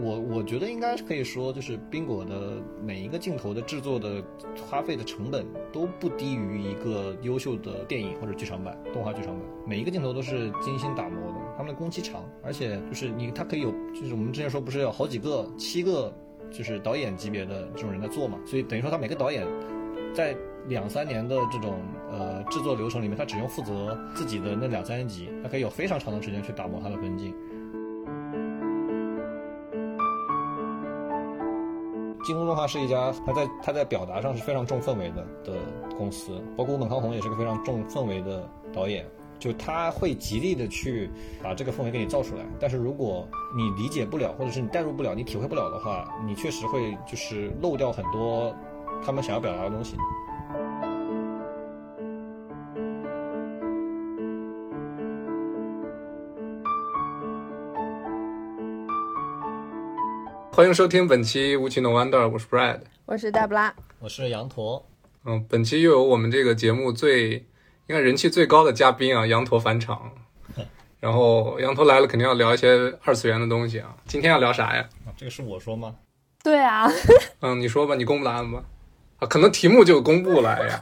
我我觉得应该是可以说，就是冰果的每一个镜头的制作的花费的成本都不低于一个优秀的电影或者剧场版、动画剧场版。每一个镜头都是精心打磨的，他们的工期长，而且就是你它可以有，就是我们之前说不是有好几个、七个，就是导演级别的这种人在做嘛，所以等于说他每个导演在两三年的这种呃制作流程里面，他只用负责自己的那两三集，他可以有非常长的时间去打磨他的分镜。京工动画是一家，他在他在表达上是非常重氛围的的公司，包括吴本康弘也是个非常重氛围的导演，就他会极力的去把这个氛围给你造出来。但是如果你理解不了，或者是你代入不了，你体会不了的话，你确实会就是漏掉很多他们想要表达的东西。欢迎收听本期《无情的 Wonder》，我是 Brad，我是黛布拉，我是羊驼。嗯，本期又有我们这个节目最应该人气最高的嘉宾啊，羊驼返场。然后羊驼来了，肯定要聊一些二次元的东西啊。今天要聊啥呀？啊，这个是我说吗？对啊。嗯，你说吧，你公布答案吧。啊，可能题目就公布了呀。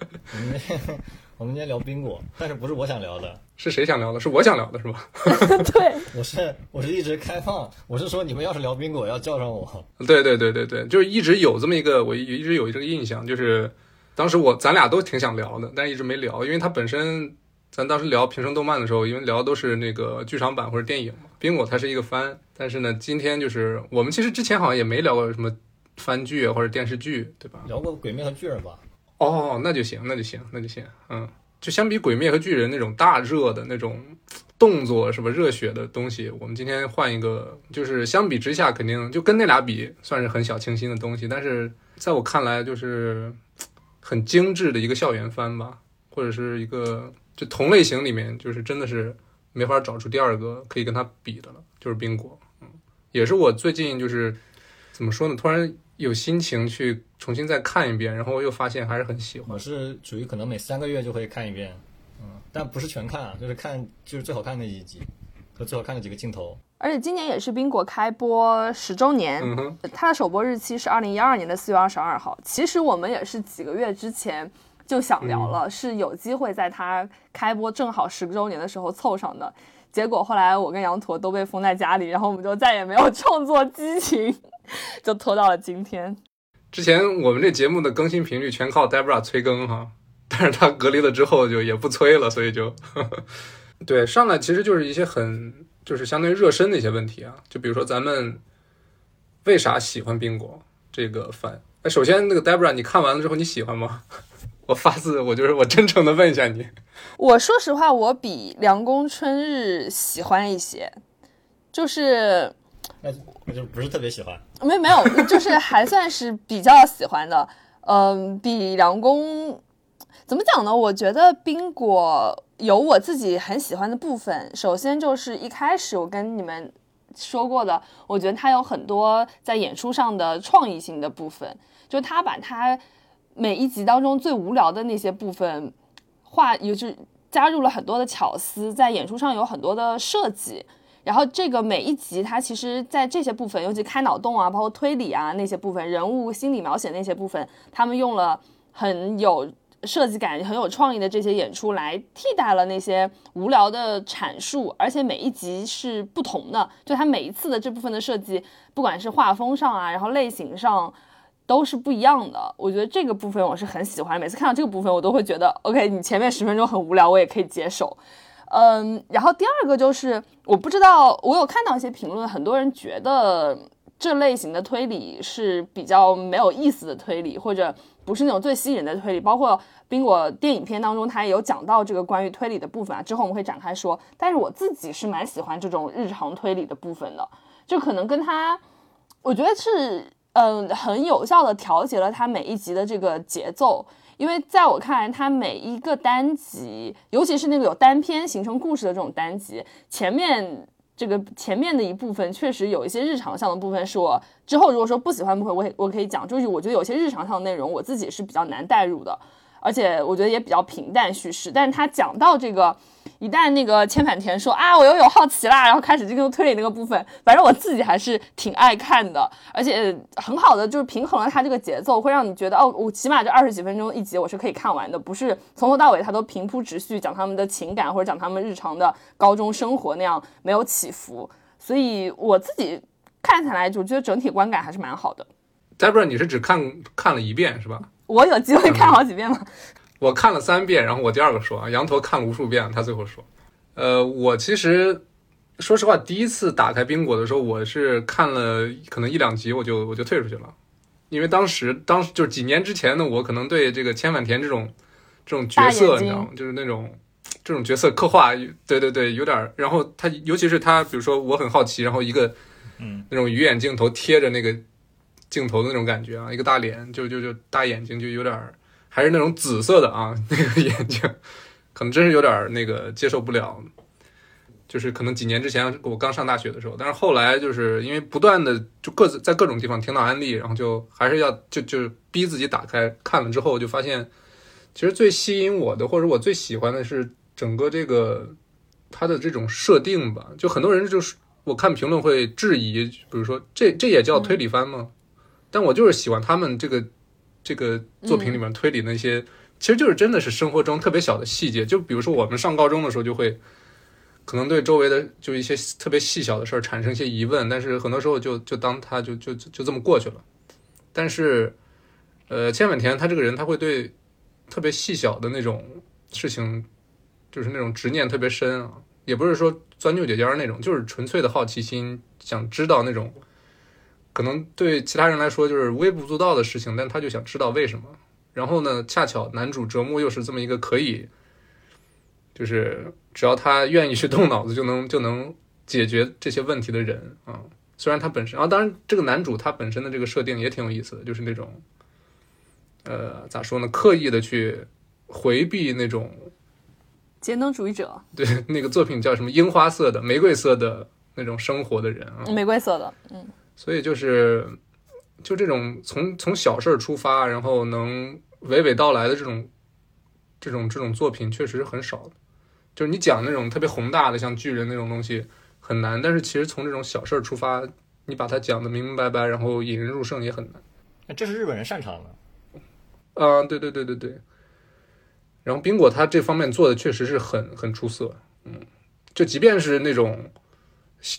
我们今天聊冰果，但是不是我想聊的，是谁想聊的？是我想聊的，是吧？对，我是我是一直开放，我是说你们要是聊冰果，要叫上我。对对对对对，就是一直有这么一个，我一直有这个印象，就是当时我咱俩都挺想聊的，但一直没聊，因为它本身，咱当时聊平生动漫的时候，因为聊的都是那个剧场版或者电影嘛，冰果它是一个番，但是呢，今天就是我们其实之前好像也没聊过什么番剧或者电视剧，对吧？聊过《鬼灭》和《巨人》吧。哦，那就行，那就行，那就行。嗯，就相比《鬼灭》和《巨人》那种大热的那种动作什么热血的东西，我们今天换一个，就是相比之下，肯定就跟那俩比，算是很小清新的东西。但是在我看来，就是很精致的一个校园番吧，或者是一个就同类型里面，就是真的是没法找出第二个可以跟他比的了，就是冰果。嗯，也是我最近就是怎么说呢，突然。有心情去重新再看一遍，然后又发现还是很喜欢。我是属于可能每三个月就会看一遍，嗯，但不是全看啊，就是看就是最好看的那几集和最好看的几个镜头。而且今年也是冰果开播十周年，嗯它的首播日期是二零一二年的四月二十二号。其实我们也是几个月之前就想聊了，是有机会在它开播正好十周年的时候凑上的。结果后来我跟羊驼都被封在家里，然后我们就再也没有创作激情。就拖到了今天。之前我们这节目的更新频率全靠 Debra 催更哈，但是他隔离了之后就也不催了，所以就呵 呵对上来其实就是一些很就是相对于热身的一些问题啊，就比如说咱们为啥喜欢冰果这个番？哎，首先那个 Debra 你看完了之后你喜欢吗？我发自我就是我真诚的问一下你。我说实话，我比凉宫春日喜欢一些，就是。那那就不是特别喜欢，没没有，就是还算是比较喜欢的。嗯，比梁宫怎么讲呢？我觉得冰果有我自己很喜欢的部分。首先就是一开始我跟你们说过的，我觉得他有很多在演出上的创意性的部分，就他把他每一集当中最无聊的那些部分画，也就加入了很多的巧思，在演出上有很多的设计。然后这个每一集，它其实，在这些部分，尤其开脑洞啊，包括推理啊那些部分，人物心理描写那些部分，他们用了很有设计感、很有创意的这些演出来替代了那些无聊的阐述，而且每一集是不同的，就它每一次的这部分的设计，不管是画风上啊，然后类型上，都是不一样的。我觉得这个部分我是很喜欢，每次看到这个部分，我都会觉得，OK，你前面十分钟很无聊，我也可以接受。嗯，然后第二个就是，我不知道，我有看到一些评论，很多人觉得这类型的推理是比较没有意思的推理，或者不是那种最吸引人的推理。包括宾果电影片当中，他也有讲到这个关于推理的部分啊，之后我们会展开说。但是我自己是蛮喜欢这种日常推理的部分的，就可能跟他，我觉得是，嗯，很有效的调节了他每一集的这个节奏。因为在我看来，它每一个单集，尤其是那个有单篇形成故事的这种单集，前面这个前面的一部分确实有一些日常上的部分，是我之后如果说不喜欢部分，我也我可以讲，就是我觉得有些日常上的内容，我自己是比较难代入的，而且我觉得也比较平淡叙事。但是他讲到这个一旦那个千反田说啊，我又有好奇啦，然后开始进入推理那个部分，反正我自己还是挺爱看的，而且很好的就是平衡了它这个节奏，会让你觉得哦，我起码这二十几分钟一集我是可以看完的，不是从头到尾它都平铺直叙讲他们的情感或者讲他们日常的高中生活那样没有起伏，所以我自己看起来我觉得整体观感还是蛮好的。Debra，你是只看看了一遍是吧？我有机会看好几遍吗？我看了三遍，然后我第二个说啊，羊驼看了无数遍，他最后说，呃，我其实说实话，第一次打开冰果的时候，我是看了可能一两集，我就我就退出去了，因为当时当时就是几年之前的我，可能对这个千反田这种这种角色，你知道吗？就是那种这种角色刻画，对对对，有点。然后他尤其是他，比如说我很好奇，然后一个嗯那种鱼眼镜头贴着那个镜头的那种感觉啊，一个大脸，就就就大眼睛，就有点儿。还是那种紫色的啊，那个眼睛，可能真是有点那个接受不了。就是可能几年之前我刚上大学的时候，但是后来就是因为不断的就各自在各种地方听到安利，然后就还是要就就逼自己打开看了之后，就发现其实最吸引我的或者我最喜欢的是整个这个它的这种设定吧。就很多人就是我看评论会质疑，比如说这这也叫推理番吗？但我就是喜欢他们这个这个作品里面推理那些，其实就是真的是生活中特别小的细节。就比如说我们上高中的时候，就会可能对周围的就一些特别细小的事儿产生一些疑问，但是很多时候就就当他就就就就这么过去了。但是，呃，千本田他这个人，他会对特别细小的那种事情，就是那种执念特别深啊，也不是说钻牛角尖那种，就是纯粹的好奇心，想知道那种。可能对其他人来说就是微不足道的事情，但他就想知道为什么。然后呢，恰巧男主折木又是这么一个可以，就是只要他愿意去动脑子就能就能解决这些问题的人啊。虽然他本身啊，当然这个男主他本身的这个设定也挺有意思的，就是那种，呃，咋说呢，刻意的去回避那种节能主义者，对那个作品叫什么樱花色的、玫瑰色的那种生活的人啊。玫瑰色的，嗯，所以就是就这种从从小事儿出发，然后能娓娓道来的这种这种这种作品，确实是很少的。就是你讲那种特别宏大的，像巨人那种东西很难，但是其实从这种小事儿出发，你把它讲的明明白白，然后引人入胜也很难。那这是日本人擅长的。啊、对对对对对。然后冰果他这方面做的确实是很很出色，嗯，就即便是那种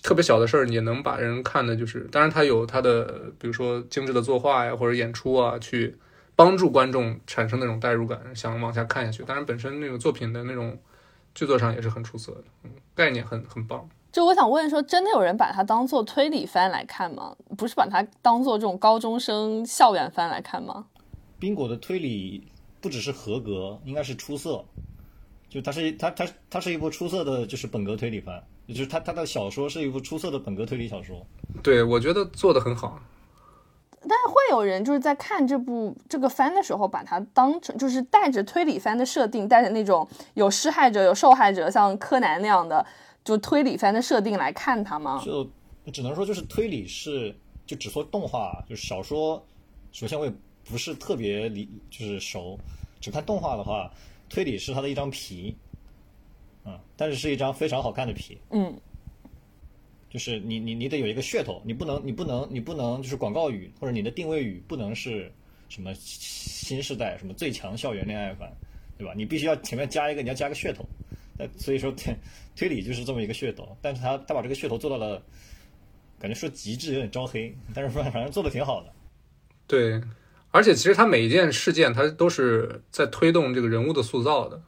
特别小的事儿，也能把人看的，就是当然他有他的，比如说精致的作画呀，或者演出啊，去帮助观众产生那种代入感，想往下看下去。当然本身那个作品的那种剧作上也是很出色的，嗯，概念很很棒。就我想问说，真的有人把它当做推理番来看吗？不是把它当做这种高中生校园番来看吗？冰果的推理不只是合格，应该是出色。就它是它它它是一部出色的，就是本格推理番，就是他他的小说是一部出色的本格推理小说。对我觉得做的很好。但是会有人就是在看这部这个番的时候，把它当成就是带着推理番的设定，带着那种有施害者有受害者，像柯南那样的就推理番的设定来看它吗？就只能说就是推理是就只说动画，就是小说，首先我也不是特别理就是熟，只看动画的话，推理是它的一张皮，嗯，但是是一张非常好看的皮。嗯，就是你你你得有一个噱头，你不能你不能你不能就是广告语或者你的定位语不能是什么新时代什么最强校园恋爱番，对吧？你必须要前面加一个你要加个噱头，那所以说推 推理就是这么一个噱头，但是他他把这个噱头做到了，感觉说极致有点招黑，但是反正做的挺好的。对，而且其实他每一件事件，他都是在推动这个人物的塑造的。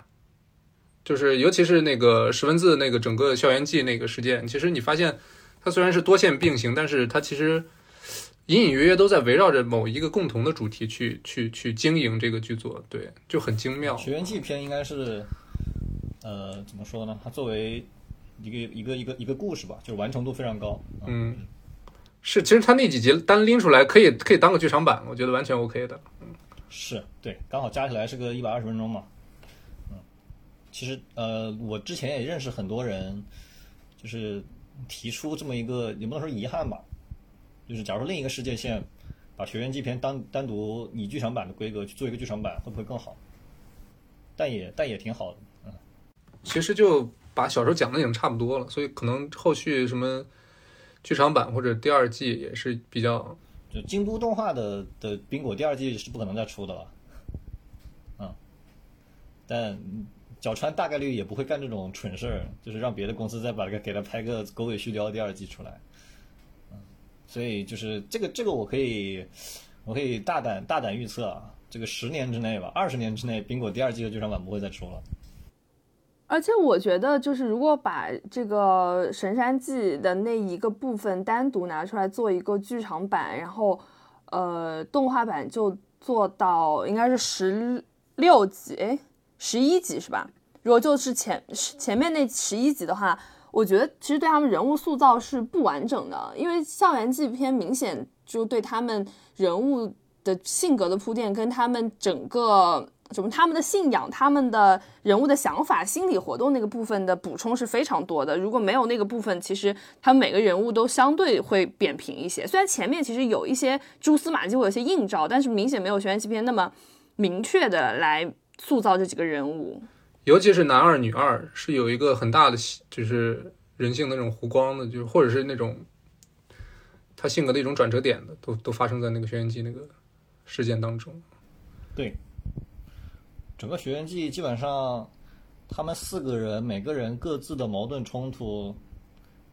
就是尤其是那个十文字那个整个校园季那个事件，其实你发现它虽然是多线并行，但是它其实隐隐约约都在围绕着某一个共同的主题去去去经营这个剧作，对，就很精妙。学园季篇应该是，呃，怎么说呢？它作为一个一个一个一个故事吧，就是完成度非常高。嗯，是，其实它那几集单拎出来可以可以当个剧场版，我觉得完全 OK 的。是对，刚好加起来是个一百二十分钟嘛。其实呃，我之前也认识很多人，就是提出这么一个，也不能说遗憾吧，就是假如另一个世界线把《学园季篇》单单独以剧场版的规格去做一个剧场版，会不会更好？但也但也挺好的。嗯，其实就把小说讲的已经差不多了，所以可能后续什么剧场版或者第二季也是比较就京都动画的的冰果第二季是不可能再出的了，嗯，但角川大概率也不会干这种蠢事儿，就是让别的公司再把这个给他拍个狗尾续貂第二季出来，嗯，所以就是这个这个我可以我可以大胆大胆预测啊，这个十年之内吧，二十年之内，冰果第二季的剧场版不会再出了。而且我觉得，就是如果把这个《神山记》的那一个部分单独拿出来做一个剧场版，然后，呃，动画版就做到应该是十六集，哎，十一集是吧？如果就是前前面那十一集的话，我觉得其实对他们人物塑造是不完整的，因为《校园纪录片明显就对他们人物的性格的铺垫跟他们整个。什么？他们的信仰、他们的人物的想法、心理活动那个部分的补充是非常多的。如果没有那个部分，其实他们每个人物都相对会扁平一些。虽然前面其实有一些蛛丝马迹，或有些映照，但是明显没有《悬疑片》那么明确的来塑造这几个人物。尤其是男二、女二，是有一个很大的就是人性的那种弧光的，就或者是那种他性格的一种转折点的，都都发生在那个《轩辕记》那个事件当中。对。整个《学员记》基本上，他们四个人每个人各自的矛盾冲突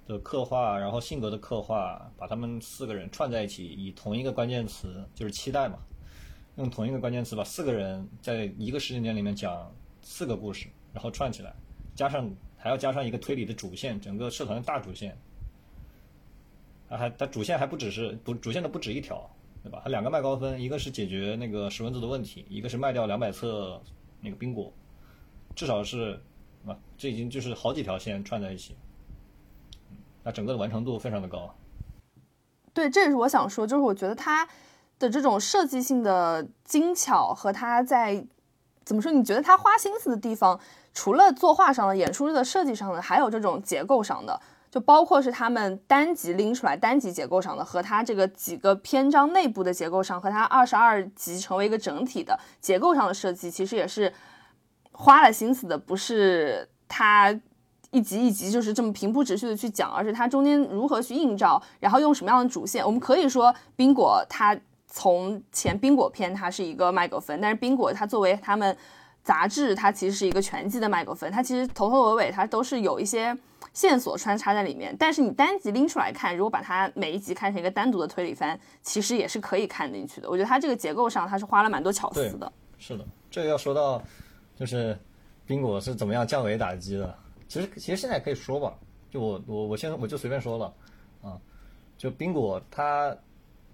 的刻画，然后性格的刻画，把他们四个人串在一起，以同一个关键词就是期待嘛，用同一个关键词把四个人在一个时间点里面讲四个故事，然后串起来，加上还要加上一个推理的主线，整个社团的大主线，啊还它主线还不只是不主线的不止一条，对吧？它两个卖高分，一个是解决那个石文字的问题，一个是卖掉两百册。那个冰果，至少是，啊，这已经就是好几条线串在一起，那整个的完成度非常的高。对，这也是我想说，就是我觉得它的这种设计性的精巧和它在怎么说？你觉得它花心思的地方，除了作画上的、演出的设计上的，还有这种结构上的。就包括是他们单集拎出来，单集结构上的，和它这个几个篇章内部的结构上，和它二十二集成为一个整体的结构上的设计，其实也是花了心思的。不是它一集一集就是这么平铺直叙的去讲，而是它中间如何去映照，然后用什么样的主线。我们可以说，冰果它从前冰果篇它是一个麦格芬，但是冰果它作为他们杂志，它其实是一个全季的麦格芬，它其实头头尾尾它都是有一些。线索穿插在里面，但是你单集拎出来看，如果把它每一集看成一个单独的推理番，其实也是可以看进去的。我觉得它这个结构上，它是花了蛮多巧思的。是的，这个要说到，就是冰果是怎么样降维打击的。其实，其实现在可以说吧，就我我我先我就随便说了啊，就冰果它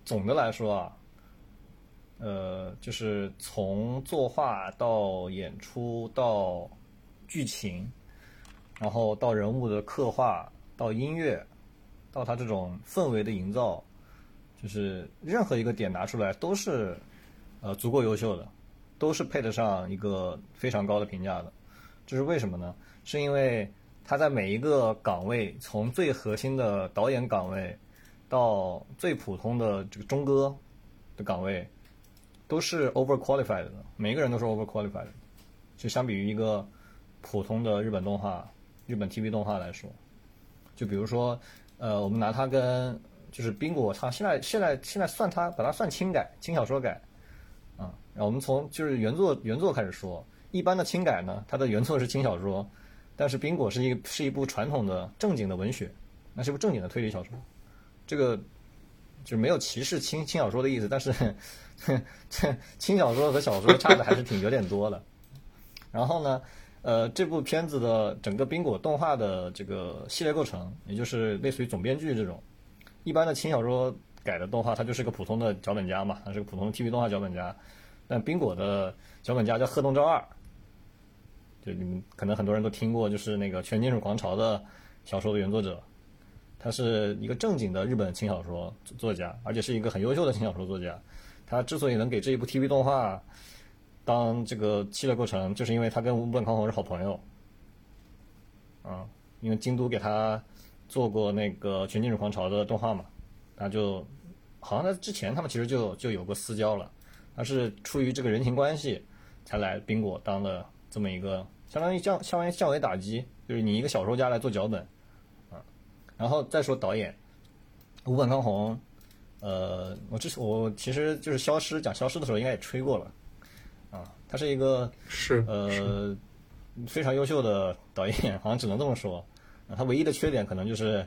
总的来说啊，呃，就是从作画到演出到剧情。然后到人物的刻画，到音乐，到他这种氛围的营造，就是任何一个点拿出来都是，呃，足够优秀的，都是配得上一个非常高的评价的。这是为什么呢？是因为他在每一个岗位，从最核心的导演岗位，到最普通的这个中歌的岗位，都是 over qualified 的，每个人都是 over qualified。就相比于一个普通的日本动画。日本 TV 动画来说，就比如说，呃，我们拿它跟就是冰果，它现在现在现在算它把它算轻改轻小说改，啊，然后我们从就是原作原作开始说，一般的轻改呢，它的原作是轻小说，但是冰果是一是一部传统的正经的文学，那是部正经的推理小说，这个就没有歧视轻轻小说的意思，但是这 轻小说和小说差的还是挺有点多的，然后呢？呃，这部片子的整个冰果动画的这个系列构成，也就是类似于总编剧这种，一般的轻小说改的动画，它就是个普通的脚本家嘛，它是个普通的 TV 动画脚本家。但冰果的脚本家叫贺东昭二，就你们可能很多人都听过，就是那个《全金属狂潮》的小说的原作者，他是一个正经的日本轻小说作家，而且是一个很优秀的轻小说作家。他之所以能给这一部 TV 动画，当这个系列构成，就是因为他跟吴本康弘是好朋友，啊，因为京都给他做过那个《全金属狂潮》的动画嘛，他就好像在之前他们其实就就有过私交了，他是出于这个人情关系才来宾果当的这么一个，相当于降相当于降维打击，就是你一个小说家来做脚本，啊，然后再说导演，吴本康弘，呃，我之前我其实就是消失讲消失的时候应该也吹过了，啊，他是一个是呃非常优秀的导演，好像只能这么说，啊，他唯一的缺点可能就是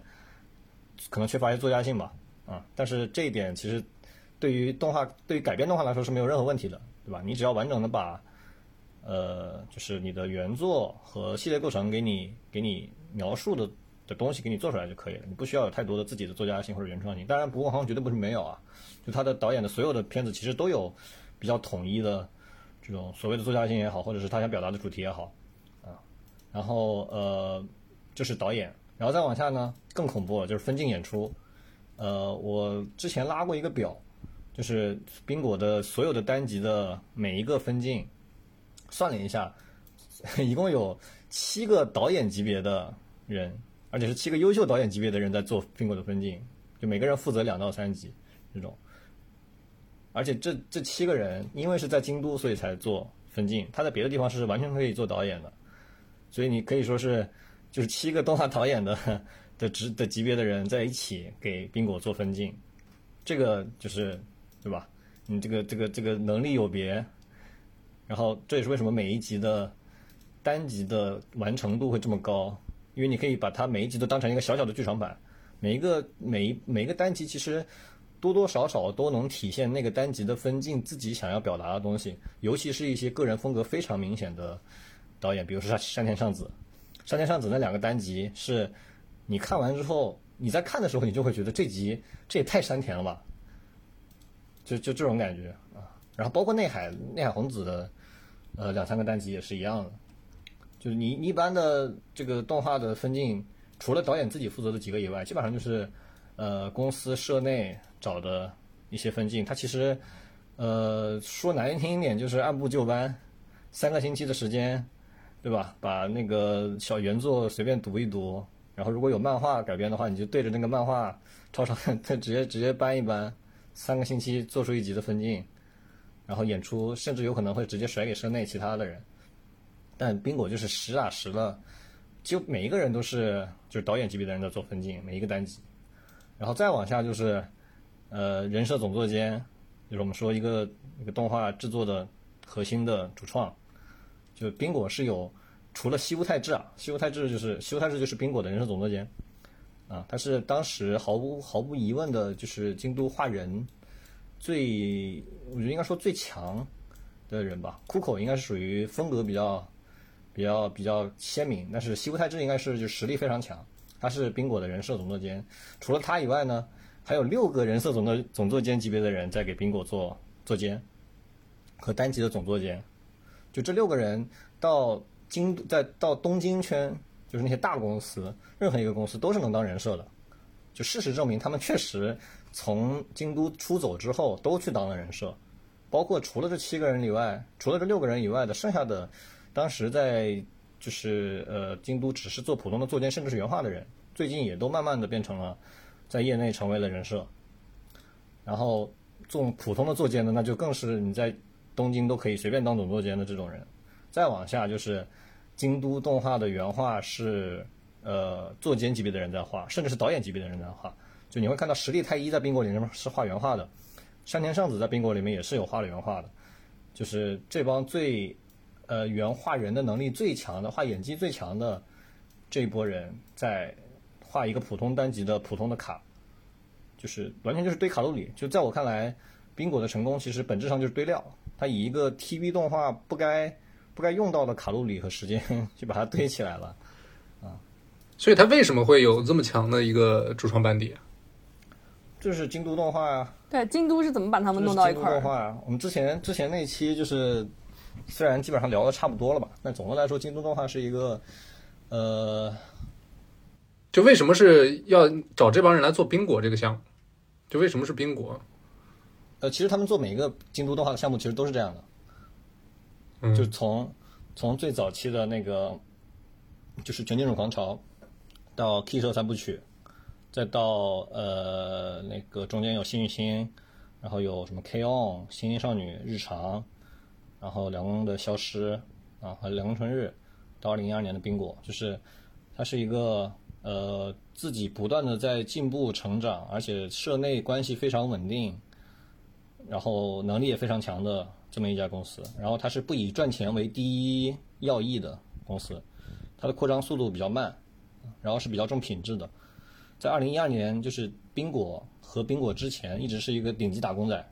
可能缺乏一些作家性吧，啊，但是这一点其实对于动画对于改编动画来说是没有任何问题的，对吧？你只要完整的把呃，就是你的原作和系列构成给你给你描述的的东西给你做出来就可以了，你不需要有太多的自己的作家性或者原创性。当然，不过好像绝对不是没有啊，就他的导演的所有的片子其实都有比较统一的这种所谓的作家性也好，或者是他想表达的主题也好啊。然后呃，这是导演，然后再往下呢更恐怖了，就是分镜演出。呃，我之前拉过一个表，就是宾果的所有的单集的每一个分镜。算了一下，一共有七个导演级别的人，而且是七个优秀导演级别的人在做苹果的分镜，就每个人负责两到三集这种。而且这这七个人因为是在京都，所以才做分镜，他在别的地方是完全可以做导演的，所以你可以说是就是七个动画导演的的职的级别的人在一起给宾果做分镜，这个就是对吧？你这个这个这个能力有别。然后这也是为什么每一集的单集的完成度会这么高，因为你可以把它每一集都当成一个小小的剧场版，每一个每一每一个单集其实多多少少都能体现那个单集的分镜自己想要表达的东西，尤其是一些个人风格非常明显的导演，比如说山山田尚子，山田尚子那两个单集是你看完之后，你在看的时候你就会觉得这集这也太山田了吧，就就这种感觉啊。然后包括内海内海红子的，呃两三个单集也是一样的，就是你你一般的这个动画的分镜，除了导演自己负责的几个以外，基本上就是呃公司社内找的一些分镜。它其实呃说难听一点就是按部就班，三个星期的时间，对吧？把那个小原作随便读一读，然后如果有漫画改编的话，你就对着那个漫画抄抄，直接直接搬一搬，三个星期做出一集的分镜。然后演出甚至有可能会直接甩给社内其他的人，但宾果就是实打实的，就每一个人都是就是导演级别的人在做分镜，每一个单集，然后再往下就是，呃，人设总作监，就是我们说一个一个动画制作的核心的主创，就宾果是有除了西屋太志啊，西屋太志就是西屋太志就是宾果的人设总作监，啊，他是当时毫无毫无疑问的就是京都画人。最，我觉得应该说最强的人吧。酷口应该是属于风格比较、比较、比较鲜明，但是西部太治应该是就实力非常强。他是宾果的人设总作监，除了他以外呢，还有六个人设总的总作监级别的人在给宾果做做监和单级的总作监。就这六个人到京在到东京圈，就是那些大公司，任何一个公司都是能当人设的。就事实证明，他们确实。从京都出走之后，都去当了人设，包括除了这七个人以外，除了这六个人以外的剩下的，当时在就是呃京都只是做普通的作监，甚至是原画的人，最近也都慢慢的变成了在业内成为了人设。然后做普通的作监的，那就更是你在东京都可以随便当总作监的这种人。再往下就是京都动画的原画是呃作监级别的人在画，甚至是导演级别的人在画。就你会看到实力太一在冰果里面是画原画的，山田尚子在冰果里面也是有画了原画的，就是这帮最，呃原画人的能力最强的、画演技最强的这一波人在画一个普通单集的普通的卡，就是完全就是堆卡路里。就在我看来，冰果的成功其实本质上就是堆料，他以一个 TV 动画不该不该用到的卡路里和时间就把它堆起来了，啊，所以他为什么会有这么强的一个主创班底？就是京都动画呀，对，京都是怎么把他们弄到一块儿？动画呀，我们之前之前那期就是，虽然基本上聊的差不多了吧，但总的来说，京都动画是一个，呃，就为什么是要找这帮人来做冰果这个项目？就为什么是冰果？呃，其实他们做每一个京都动画的项目，其实都是这样的，就从从最早期的那个，就是全金属狂潮，到 K 社三部曲。再到呃那个中间有幸运星，然后有什么 K On 星星少女日常，然后凉宫的消失啊和凉宫春日，到二零一二年的冰果，就是它是一个呃自己不断的在进步成长，而且社内关系非常稳定，然后能力也非常强的这么一家公司。然后它是不以赚钱为第一要义的公司，它的扩张速度比较慢，然后是比较重品质的。在二零一二年，就是宾果和宾果之前一直是一个顶级打工仔，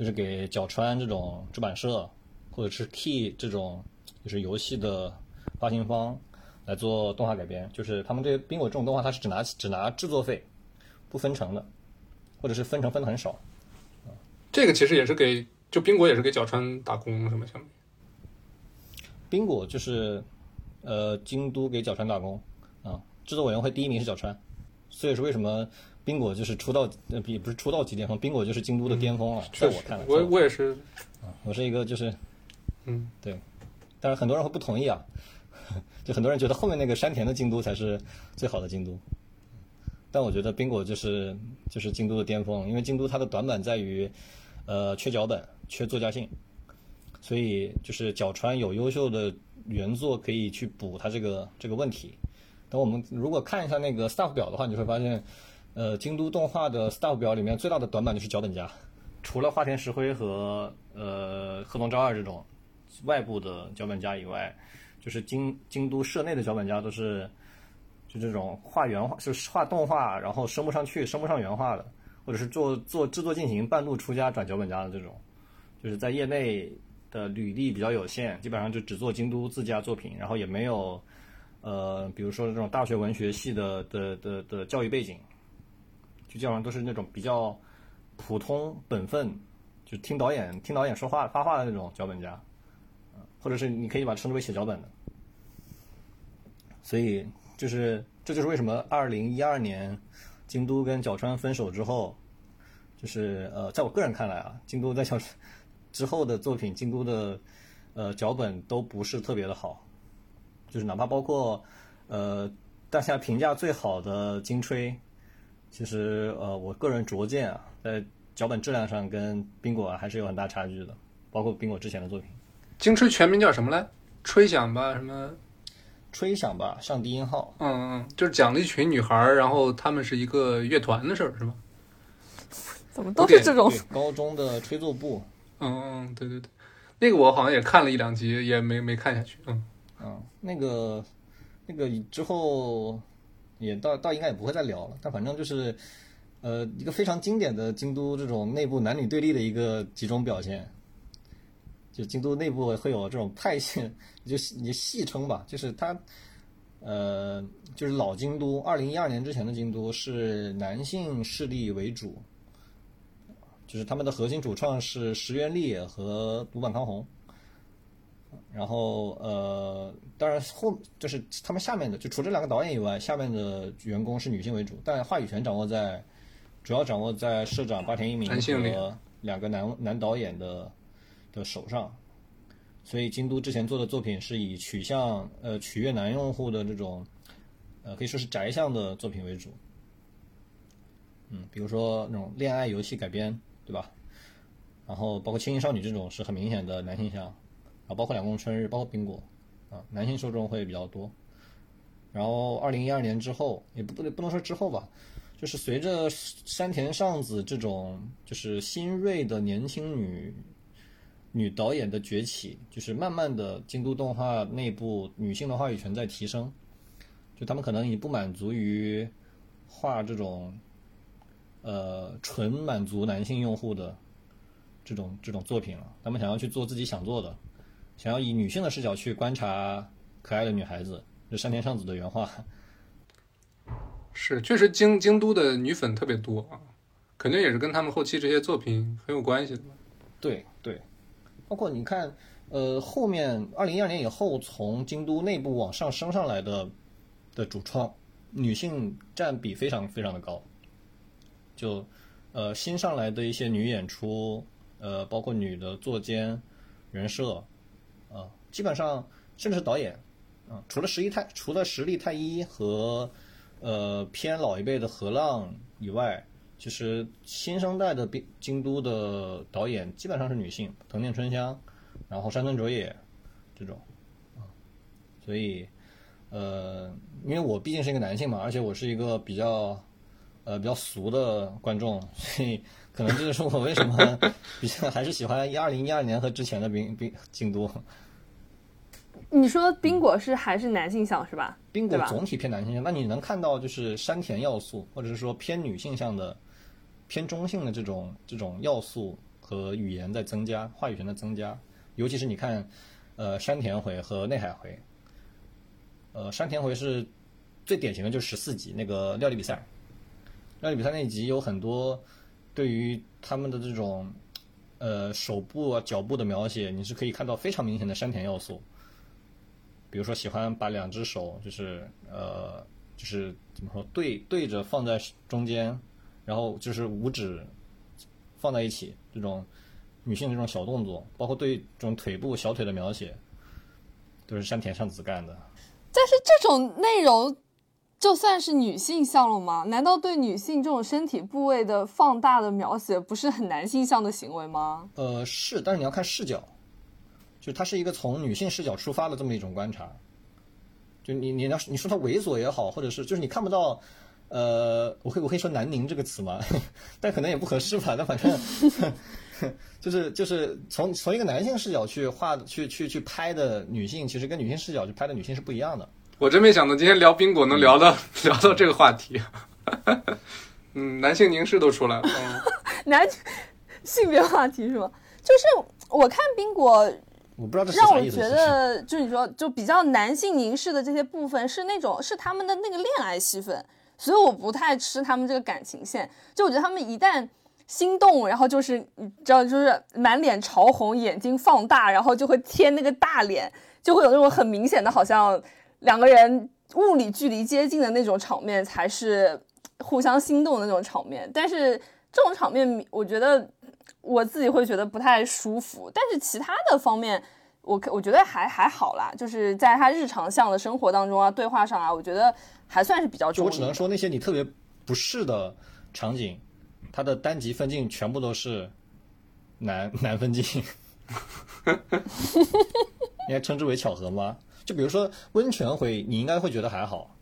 就是给角川这种出版社或者是 Key 这种就是游戏的发行方来做动画改编。就是他们这冰果这种动画，它是只拿只拿制作费，不分成的，或者是分成分的很少。这个其实也是给就冰果也是给角川打工什么？相当于宾果就是呃京都给角川打工啊，制作委员会第一名是角川，所以说为什么宾果就是出道呃也不是出道即巅峰，冰果就是京都的巅峰了，在我看来，我我也是，我是一个就是嗯，对，但是很多人会不同意啊，就很多人觉得后面那个山田的京都才是最好的京都，但我觉得冰果就是就是京都的巅峰，因为京都它的短板在于，呃，缺脚本，缺作家性，所以就是角川有优秀的原作可以去补它这个这个问题。等我们如果看一下那个 staff 表的话，你会发现，呃，京都动画的 staff 表里面最大的短板就是脚本家，除了花田石灰和呃鹤龙昭二这种外部的脚本家以外，就是京京都社内的脚本家都是就这种画原画，就是画动画，然后升不上去，升不上原画的，或者是做做制作进行半路出家转脚本家的这种，就是在业内的履历比较有限，基本上就只做京都自家作品，然后也没有呃，比如说这种大学文学系的的的的教育背景，就基本上都是那种比较普通本分，就听导演听导演说话发话的那种脚本家，或者是你可以把它称之为写脚本的。所以就是这就是为什么二零一二年京都跟角川分手之后，就是呃，在我个人看来啊，京都在角川之后的作品，京都的呃脚本都不是特别的好，就是哪怕包括呃大家评价最好的金吹，其实呃我个人拙见啊，在脚本质量上跟宾果还是有很大差距的，包括宾果之前的作品。京吹全名叫什么来？吹响吧什么？吹响吧，上低音号，嗯嗯，就是讲了一群女孩儿，然后她们是一个乐团的事儿是吧？怎么都是这种高中的吹奏部，嗯嗯，对对对，那个我好像也看了一两集，也没没看下去。嗯，嗯，那个那个之后也倒倒应该也不会再聊了，但反正就是呃一个非常经典的京都这种内部男女对立的一个集中表现。就京都内部会有这种派系，就你戏称吧，就是它，呃，就是老京都，二零一二年之前的京都是男性势力为主，就是他们的核心主创是石原立和独坂康弘，然后呃，当然后就是他们下面的，就除这两个导演以外，下面的员工是女性为主，但话语权掌握在主要掌握在社长八田一鸣男性力和两个男男导演的的手上。所以京都之前做的作品是以取向呃取悦男用户的这种呃可以说是宅向的作品为主。嗯，比如说那种恋爱游戏改编，对吧？然后包括轻音少女这种是很明显的男性向，啊，包括两宫春日，包括冰果，啊，男性受众会比较多。然后二零一二年之后，也不不不能说之后吧，就是随着山田尚子这种就是新锐的年轻女女导演的崛起，就是慢慢的京都动画内部女性的话语权在提升，就他们可能已不满足于画这种呃纯满足男性用户的这种这种作品了，他们想要去做自己想做的，想要以女性的视角去观察可爱的女孩子，这山田尚子的原话。是，确实京京都的女粉特别多啊，肯定也是跟他们后期这些作品很有关系的。对对，包括你看，呃，后面二零一二年以后，从京都内部往上升上来的的主创，女性占比非常非常的高。就呃新上来的一些女演出，呃，包括女的作监、人设，啊、基本上甚至是导演，啊、除了实力太除了实力太一和呃偏老一辈的河浪以外，其实新生代的京都的导演基本上是女性，藤田春香，然后山村卓也这种，啊，所以呃因为我毕竟是一个男性嘛，而且我是一个比较呃比较俗的观众，所以可能这就是我为什么比较还是喜欢一二零一二年和之前的冰冰京都。你说冰果是还是男性向是吧？冰果总体偏男性向，那你能看到就是山田要素，或者是说偏女性向的、偏中性的这种这种要素和语言在增加，话语权的增加。尤其是你看，呃，山田回和内海回，呃，山田回是最典型的，就是十四集那个料理比赛，料理比赛那一集有很多对于他们的这种呃手部啊、脚部的描写，你是可以看到非常明显的山田要素。比如说喜欢把两只手就是呃就是怎么说对对着放在中间，然后就是五指放在一起这种女性的这种小动作，包括对这种腿部小腿的描写，都是山田尚子干的。但是这种内容就算是女性向了吗？难道对女性这种身体部位的放大的描写不是很男性向的行为吗？呃，是，但是你要看视角，就它是一个从女性视角出发的这么一种观察。就你你要你说它猥琐也好，或者是就是你看不到，呃，我可以我可以说南宁这个词吗？但可能也不合适吧。但反正 就是就是从从一个男性视角去画去去去拍的女性，其实跟女性视角去拍的女性是不一样的。我真没想到今天聊冰果能聊到、聊到这个话题。嗯，男性凝视都出来了。嗯男性别话题是吗？就是我看冰果我不知道这是让我觉得，就你说，就比较男性凝视的这些部分是那种是他们的那个恋爱戏份，所以我不太吃他们这个感情线。就我觉得他们一旦心动，然后就是你知道，就是满脸潮红，眼睛放大，然后就会贴那个大脸，就会有那种很明显的，好像两个人物理距离接近的那种场面，才是互相心动的那种场面。但是这种场面，我觉得我自己会觉得不太舒服。但是其他的方面，我可我觉得还还好啦，就是在他日常向的生活当中啊，对话上啊，我觉得还算是比较。就我只能说那些你特别不适的场景，它的单极分镜全部都是男男分镜，应该称之为巧合吗？就比如说温泉会，你应该会觉得还好，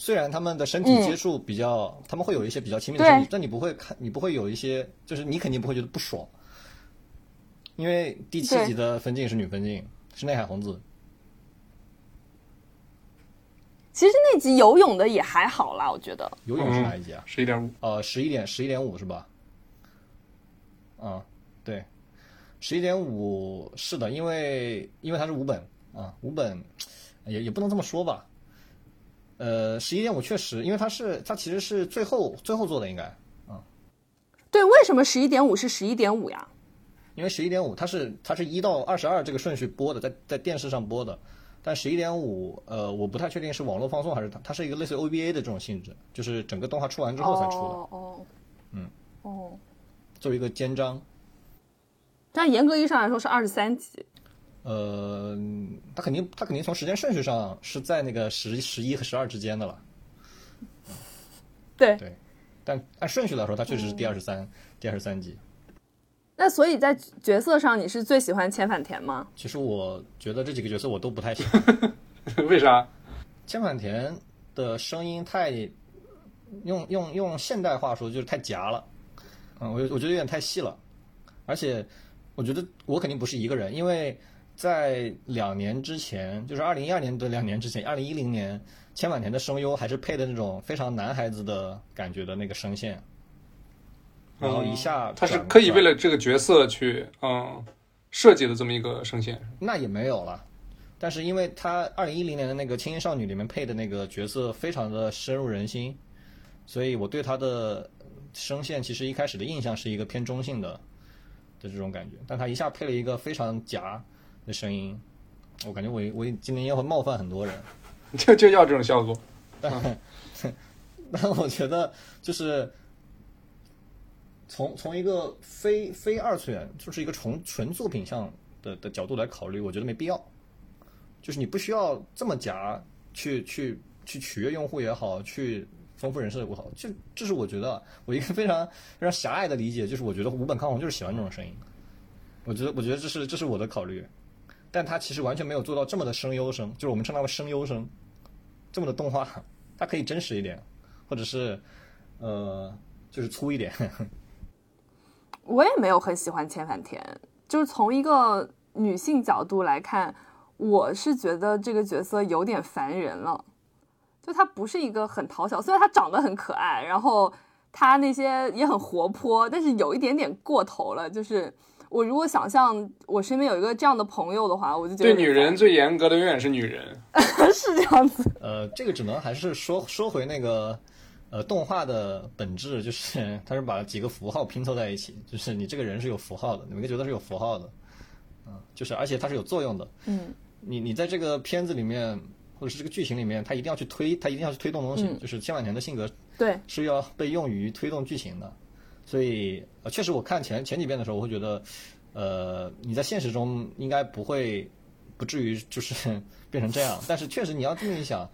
虽然他们的身体接触比较，他们会有一些比较亲密的身体，但你不会看，你不会有一些，就是你肯定不会觉得不爽，因为第七集的分镜是女分镜，是内海红子，其实那集游泳的也还好啦，我觉得。游泳是哪一集啊？十一点五，呃，十一点十一点五是吧？啊，对，十一点五是的，因为因为它是五本啊，五本也也不能这么说吧。呃，十一点五确实，因为它是它其实是最后最后做的应该，嗯对，为什么十一点五是十一点五呀？因为十一点五它是它是一到二十二这个顺序播的，在在电视上播的，但十一点五呃我不太确定是网络放送还是它它是一个类似于 OVA 的这种性质，就是整个动画出完之后才出的，哦哦，嗯，哦，作为一个肩章。但严格意义上来说是二十三集。呃，他肯定他肯定从时间顺序上是在那个十十一和十二之间的了，对，对。但按顺序来说，他确实是第二十三、第二十三集。那所以在角色上，你是最喜欢千反田吗？其实我觉得这几个角色我都不太喜欢。为啥？千反田的声音太用用用现代话说就是太夹了，嗯，我我觉得有点太细了，而且我觉得我肯定不是一个人，因为在两年之前，就是二零一二年的两年之前，二零一零年千晚田的声优还是配的那种非常男孩子的感觉的那个声线，然后一下嗯他是转转刻意为了这个角色去嗯设计的这么一个声线。那也没有了。但是因为他二零一零年的那个《轻音少女》里面配的那个角色非常的深入人心，所以我对他的声线其实一开始的印象是一个偏中性的的这种感觉，但他一下配了一个非常夹的声音，我感觉我我今天要会冒犯很多人，就就要这种效果。但 但我觉得就是从从一个非非二次元，就是一个纯纯作品上的的角度来考虑，我觉得没必要。就是你不需要这么夹去去去取悦用户也好，去丰富人设也好，就这是我觉得我一个非常非常狭隘的理解，就是我觉得五本康弘就是喜欢这种声音。我觉得我觉得这是这是我的考虑，但他其实完全没有做到这么的声优声，就是我们称它为声优声。这么的动画，它可以真实一点，或者是呃就是粗一点。我也没有很喜欢千反田，就是从一个女性角度来看，我是觉得这个角色有点烦人了。就她不是一个很讨巧，虽然她长得很可爱，然后她那些也很活泼，但是有一点点过头了。就是我如果想象我身边有一个这样的朋友的话，我就觉得对女人最严格的永远是女人。是这样子。呃，这个只能还是说说回那个呃动画的本质，就是它是把几个符号拼凑在一起，就是你这个人是有符号的，每个角色是有符号的，啊、就是而且它是有作用的。嗯，你你在这个片子里面或者是这个剧情里面，它一定要去推，它一定要去推动东西，嗯就是千万年的性格对，是要被用于推动剧情的。所以，呃，确实我看前前几遍的时候，我会觉得，呃，你在现实中应该不会，不至于就是 变成这样。但是确实你要这么一想，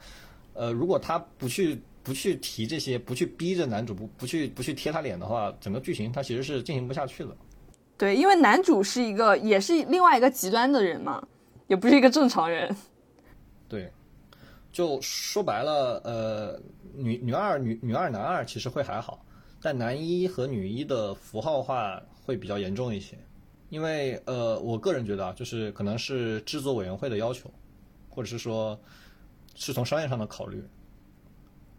呃，如果他不去不去提这些，不去逼着男主不不去不去贴他脸的话，整个剧情它其实是进行不下去的。对，因为男主是一个也是另外一个极端的人嘛，也不是一个正常人。对，就说白了，呃，女女二、女女二、男二其实会还好，但男一和女一的符号化会比较严重一些，因为呃，我个人觉得啊，就是可能是制作委员会的要求，或者是说是从商业上的考虑，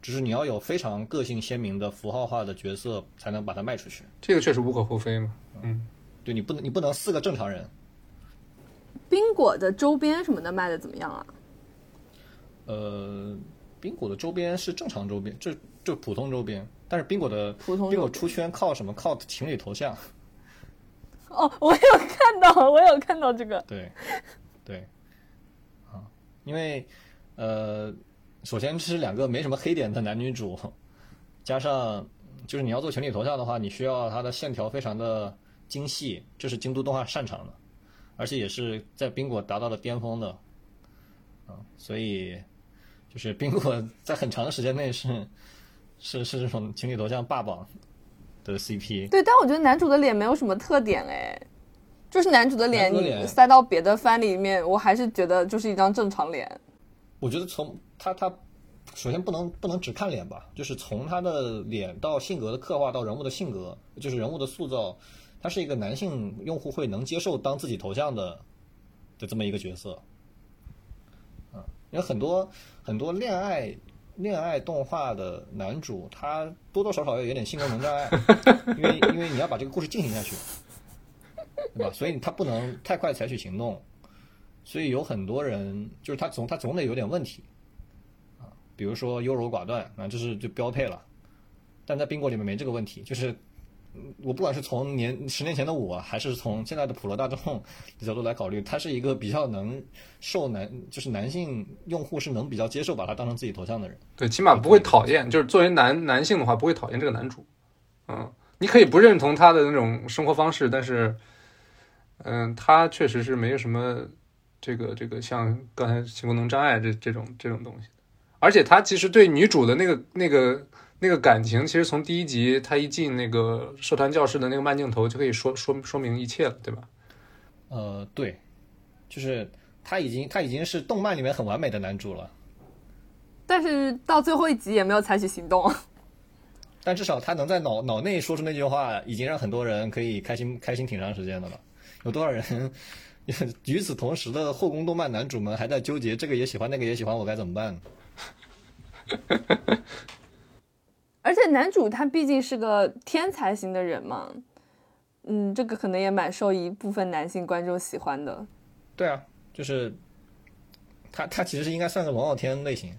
只是你要有非常个性鲜明的符号化的角色，才能把它卖出去。这个确实无可厚非嘛。嗯，对你不能，你不能四个正常人，冰果的周边什么的卖的怎么样啊？呃，冰果的周边是正常周边，就就普通周边，但是宾果的冰果出圈靠什么？靠情侣头像。哦，我有看到，我有看到这个。对，对，啊，因为呃，首先这是两个没什么黑点的男女主，加上就是你要做情侣头像的话，你需要它的线条非常的精细，这是京都动画擅长的，而且也是在冰果达到了巅峰的，啊，所以就是冰果在很长的时间内是是是这种情侣头像霸榜的 CP。对，但我觉得男主的脸没有什么特点哎，就是男主的脸，主的脸你塞到别的番里面，我还是觉得就是一张正常脸。我觉得从他他首先不能不能只看脸吧，就是从他的脸到性格的刻画到人物的性格，就是人物的塑造，他是一个男性用户会能接受当自己头像的的这么一个角色。啊，因为很多很多恋爱恋爱动画的男主，他多多少少要有点性功能障碍，因为因为你要把这个故事进行下去，对吧？所以他不能太快采取行动。所以有很多人就是他总他总得有点问题啊，比如说优柔寡断啊，这是就标配了。但在冰果里面没这个问题，就是嗯我不管是从年十年前的我，还是从现在的普罗大众的角度来考虑，他是一个比较能受男就是男性用户是能比较接受把他当成自己头像的人。对，起码不会讨厌，就是作为男男性的话，不会讨厌这个男主。嗯，你可以不认同他的那种生活方式，但是，嗯，他确实是没有什么这个这个像刚才性功能障碍这这种这种东西。而且他其实对女主的那个那个那个感情，其实从第一集他一进那个社团教室的那个慢镜头就可以说说说明一切了，对吧？呃，对，就是他已经他已经是动漫里面很完美的男主了，但是到最后一集也没有采取行动。但至少他能在脑脑内说出那句话，已经让很多人可以开心开心挺长时间的了。有多少人 与此同时的后宫动漫男主们还在纠结这个也喜欢那个也喜欢，我该怎么办 男主他毕竟是个天才型的人嘛，嗯，这个可能也蛮受一部分男性观众喜欢的。对啊，就是他他其实是应该算是王傲天类型，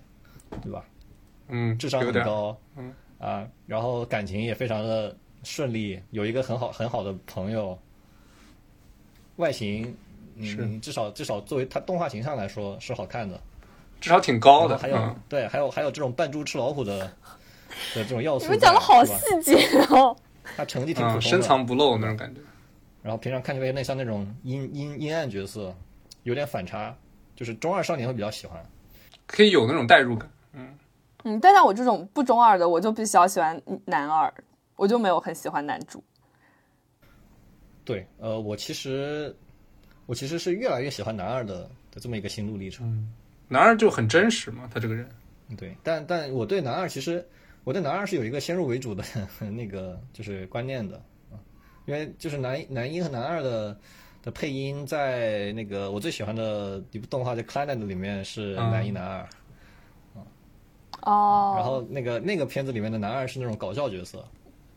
对吧？嗯，智商有点儿。很高，嗯啊，然后感情也非常的顺利，有一个很好很好的朋友，外形，是嗯，至少至少作为他动画形象来说是好看的，至少挺高的。还有、嗯，对，还有还有这种扮猪吃老虎的的这种要素，你们讲的好细节哦。他成绩挺普通深藏不露那种感觉。然后平常看起来有点像那种阴阴阴暗角色，有点反差，就是中二少年会比较喜欢。可以有那种代入感。嗯，但像我这种不中二的，我就比较喜欢男二，我就没有很喜欢男主。对，呃，我其实我其实是越来越喜欢男二的的这么一个心路历程。男二就很真实嘛，他这个人。对，但但我对男二其实我对男二是有一个先入为主的 那个就是观念的啊，因为就是男男一和男二的的配音在那个我最喜欢的一部动画叫《Clannad》里面是男一男二，哦，然后那个那个片子里面的男二是那种搞笑角色，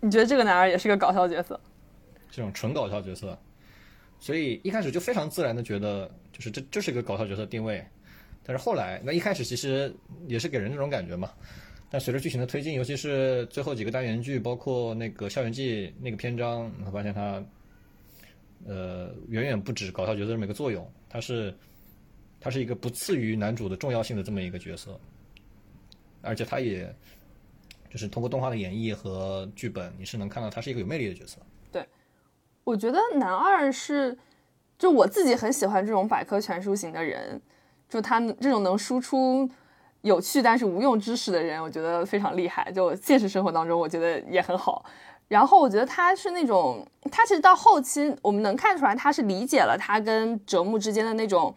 你觉得这个男二也是个搞笑角色？这种纯搞笑角色，所以一开始就非常自然的觉得就是这这是一个搞笑角色定位，但是后来那一开始其实也是给人这种感觉嘛，但随着剧情的推进，尤其是最后几个单元剧，包括那个《校园季》那个篇章，你会发现它，呃，远远不止搞笑角色这么一个作用，它是它是一个不次于男主的重要性的这么一个角色，而且他也就是通过动画的演绎和剧本，你是能看到他是一个有魅力的角色。对我觉得男二是，就我自己很喜欢这种百科全书型的人，就他这种能输出有趣但是无用知识的人，我觉得非常厉害。就现实生活当中，我觉得也很好。然后我觉得他是那种，他其实到后期我们能看出来，他是理解了他跟折木之间的那种，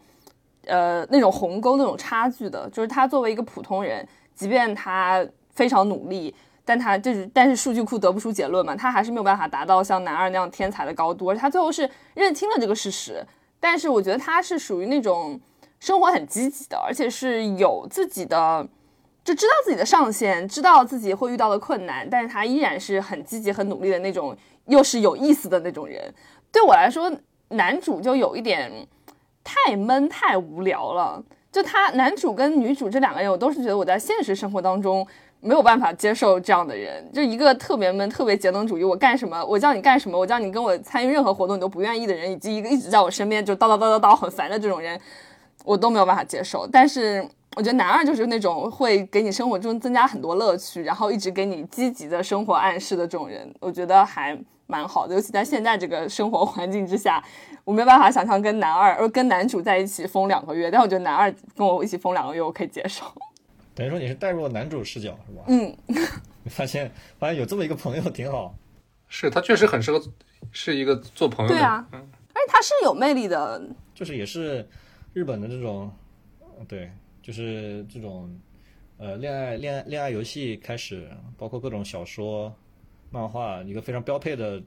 呃，那种鸿沟、那种差距的。就是他作为一个普通人，即便他非常努力。但他就是，但是数据库得不出结论嘛，他还是没有办法达到像男二那样天才的高度，而他最后是认清了这个事实。但是我觉得他是属于那种生活很积极的，而且是有自己的，就知道自己的上限，知道自己会遇到的困难，但是他依然是很积极、很努力的那种，又是有意思的那种人。对我来说，男主就有一点太闷、太无聊了。就他男主跟女主这两个人，我都是觉得我在现实生活当中。没有办法接受这样的人，就一个特别闷、特别节能主义，我干什么，我叫你干什么，我叫你跟我参与任何活动，你都不愿意的人，以及一个一直在我身边就叨叨叨叨叨很烦的这种人，我都没有办法接受。但是我觉得男二就是那种会给你生活中增加很多乐趣，然后一直给你积极的生活暗示的这种人，我觉得还蛮好的。尤其在现在这个生活环境之下，我没有办法想象跟男二呃跟男主在一起疯两个月，但我觉得男二跟我一起疯两个月，我可以接受。等于说你是带入了男主视角是吧？嗯，发现发现有这么一个朋友挺好，是他确实很适合是一个做朋友的。对啊，嗯，而且他是有魅力的，就是也是日本的这种，对，就是这种呃恋爱恋爱恋爱游戏开始，包括各种小说、漫画，一个非常标配的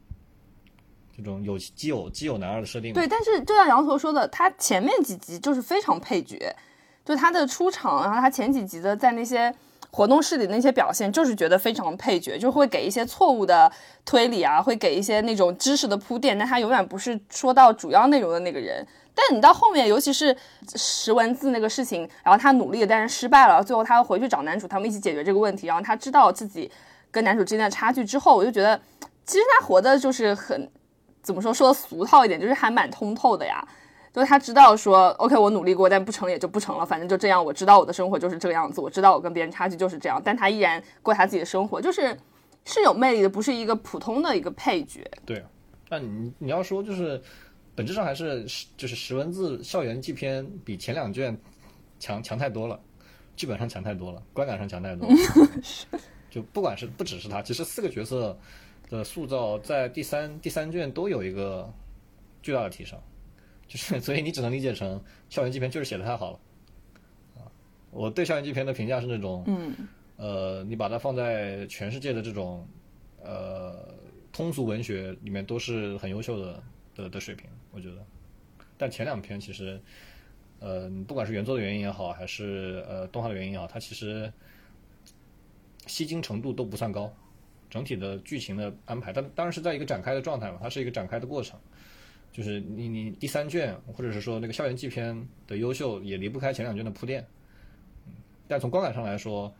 这种有基友基友男二的设定。对，但是就像羊驼说的，他前面几集就是非常配角。就他的出场，然后他前几集的在那些活动室里那些表现，就是觉得非常配角，就会给一些错误的推理啊，会给一些那种知识的铺垫，但他永远不是说到主要内容的那个人。但你到后面，尤其是识文字那个事情，然后他努力，但是失败了，最后他回去找男主，他们一起解决这个问题，然后他知道自己跟男主之间的差距之后，我就觉得其实他活的就是很怎么说，说的俗套一点，就是还蛮通透的呀。就是他知道说，OK，我努力过，但不成也就不成了，反正就这样。我知道我的生活就是这个样子，我知道我跟别人差距就是这样，但他依然过他自己的生活，就是是有魅力的，不是一个普通的一个配角。对，那你你要说就是本质上还是就是十文字校园纪篇比前两卷强强太多了，剧本上强太多了，观感上强太多了。就不管是不只是他，其实四个角色的塑造在第三第三卷都有一个巨大的提升。就是，所以你只能理解成校园纪篇就是写的太好了，啊，我对校园纪篇的评价是那种，嗯，呃，你把它放在全世界的这种，呃，通俗文学里面都是很优秀的的的水平，我觉得。但前两篇其实，呃，不管是原作的原因也好，还是呃动画的原因也好，它其实吸睛程度都不算高，整体的剧情的安排，但当然是在一个展开的状态嘛，它是一个展开的过程。就是你你第三卷或者是说那个校园纪篇的优秀也离不开前两卷的铺垫，但从观感上来说，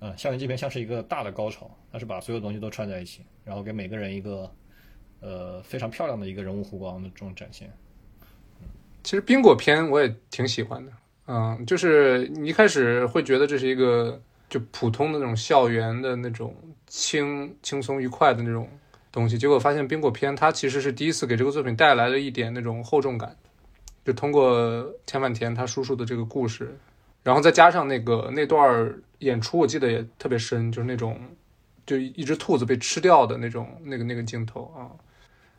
呃，校园纪篇像是一个大的高潮，它是把所有东西都串在一起，然后给每个人一个呃非常漂亮的一个人物弧光的这种展现。其实冰果篇我也挺喜欢的，嗯，就是你一开始会觉得这是一个就普通的那种校园的那种轻轻松愉快的那种。东西，结果发现冰果篇它其实是第一次给这个作品带来了一点那种厚重感，就通过千万田他叔叔的这个故事，然后再加上那个那段演出，我记得也特别深，就是那种就一只兔子被吃掉的那种那个那个镜头啊。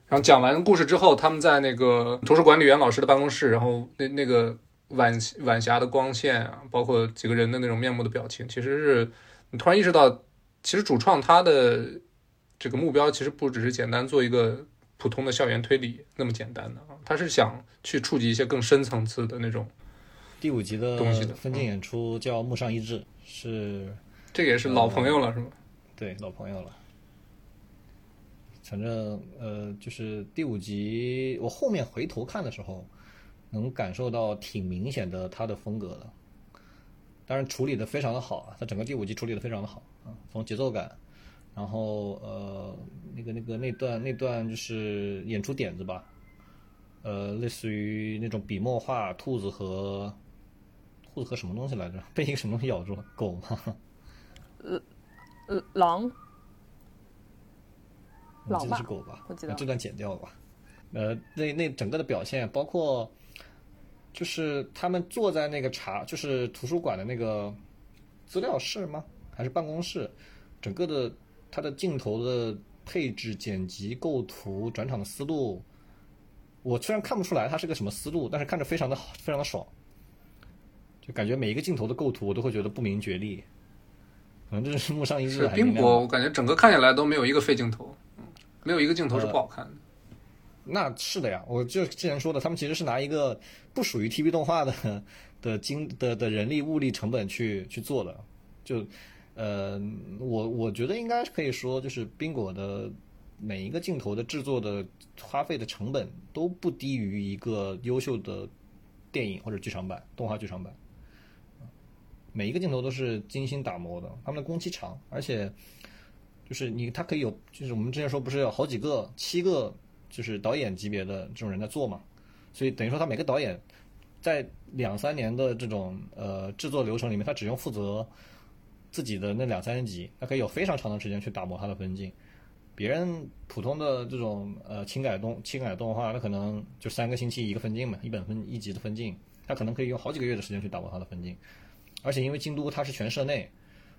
然后讲完故事之后，他们在那个图书管理员老师的办公室，然后那那个晚晚霞的光线啊，包括几个人的那种面目的表情，其实是你突然意识到，其实主创他的这个目标其实不只是简单做一个普通的校园推理那么简单的啊，他是想去触及一些更深层次的那种。第五集的东西的分镜演出叫木上一志，是这个也是老朋友了，是吗？对老朋友了。反正呃，就是第五集，我后面回头看的时候，能感受到挺明显的他的风格的。当然处理的非常的好啊，他整个第五集处理的非常的好啊，从节奏感，然后呃那个那个那段那段就是演出点子吧，呃类似于那种笔墨画兔子和兔子和什么东西来着？被一个什么东西咬住了？狗吗？呃，呃，狼吧是狗吧？我记得那这段剪掉吧。呃，那那整个的表现，包括就是他们坐在那个茶，就是图书馆的那个资料室吗？还是办公室？整个的它的镜头的配置、剪辑、构图、转场的思路，我虽然看不出来它是个什么思路，但是看着非常的好，非常的爽。就感觉每一个镜头的构图，我都会觉得不明觉厉。可能这是木上一是日还明亮冰博，我感觉整个看下来都没有一个废镜头，嗯，没有一个镜头是不好看的。那是的呀，我就之前说的，他们其实是拿一个不属于 TV 动画的的精的的人力物力成本去去做的，就呃，我我觉得应该可以说，就是冰果的每一个镜头的制作的花费的成本都不低于一个优秀的电影或者剧场版动画剧场版，每一个镜头都是精心打磨的，他们的工期长，而且就是你他可以有，就是我们之前说不是有好几个七个。就是导演级别的这种人在做嘛，所以等于说他每个导演在两三年的这种呃制作流程里面，他只用负责自己的那两三集，他可以有非常长的时间去打磨他的分镜。别人普通的这种呃轻改动轻改动画，那可能就三个星期一个分镜嘛，一本分一集的分镜，他可能可以用好几个月的时间去打磨他的分镜。而且因为京都它是全社内，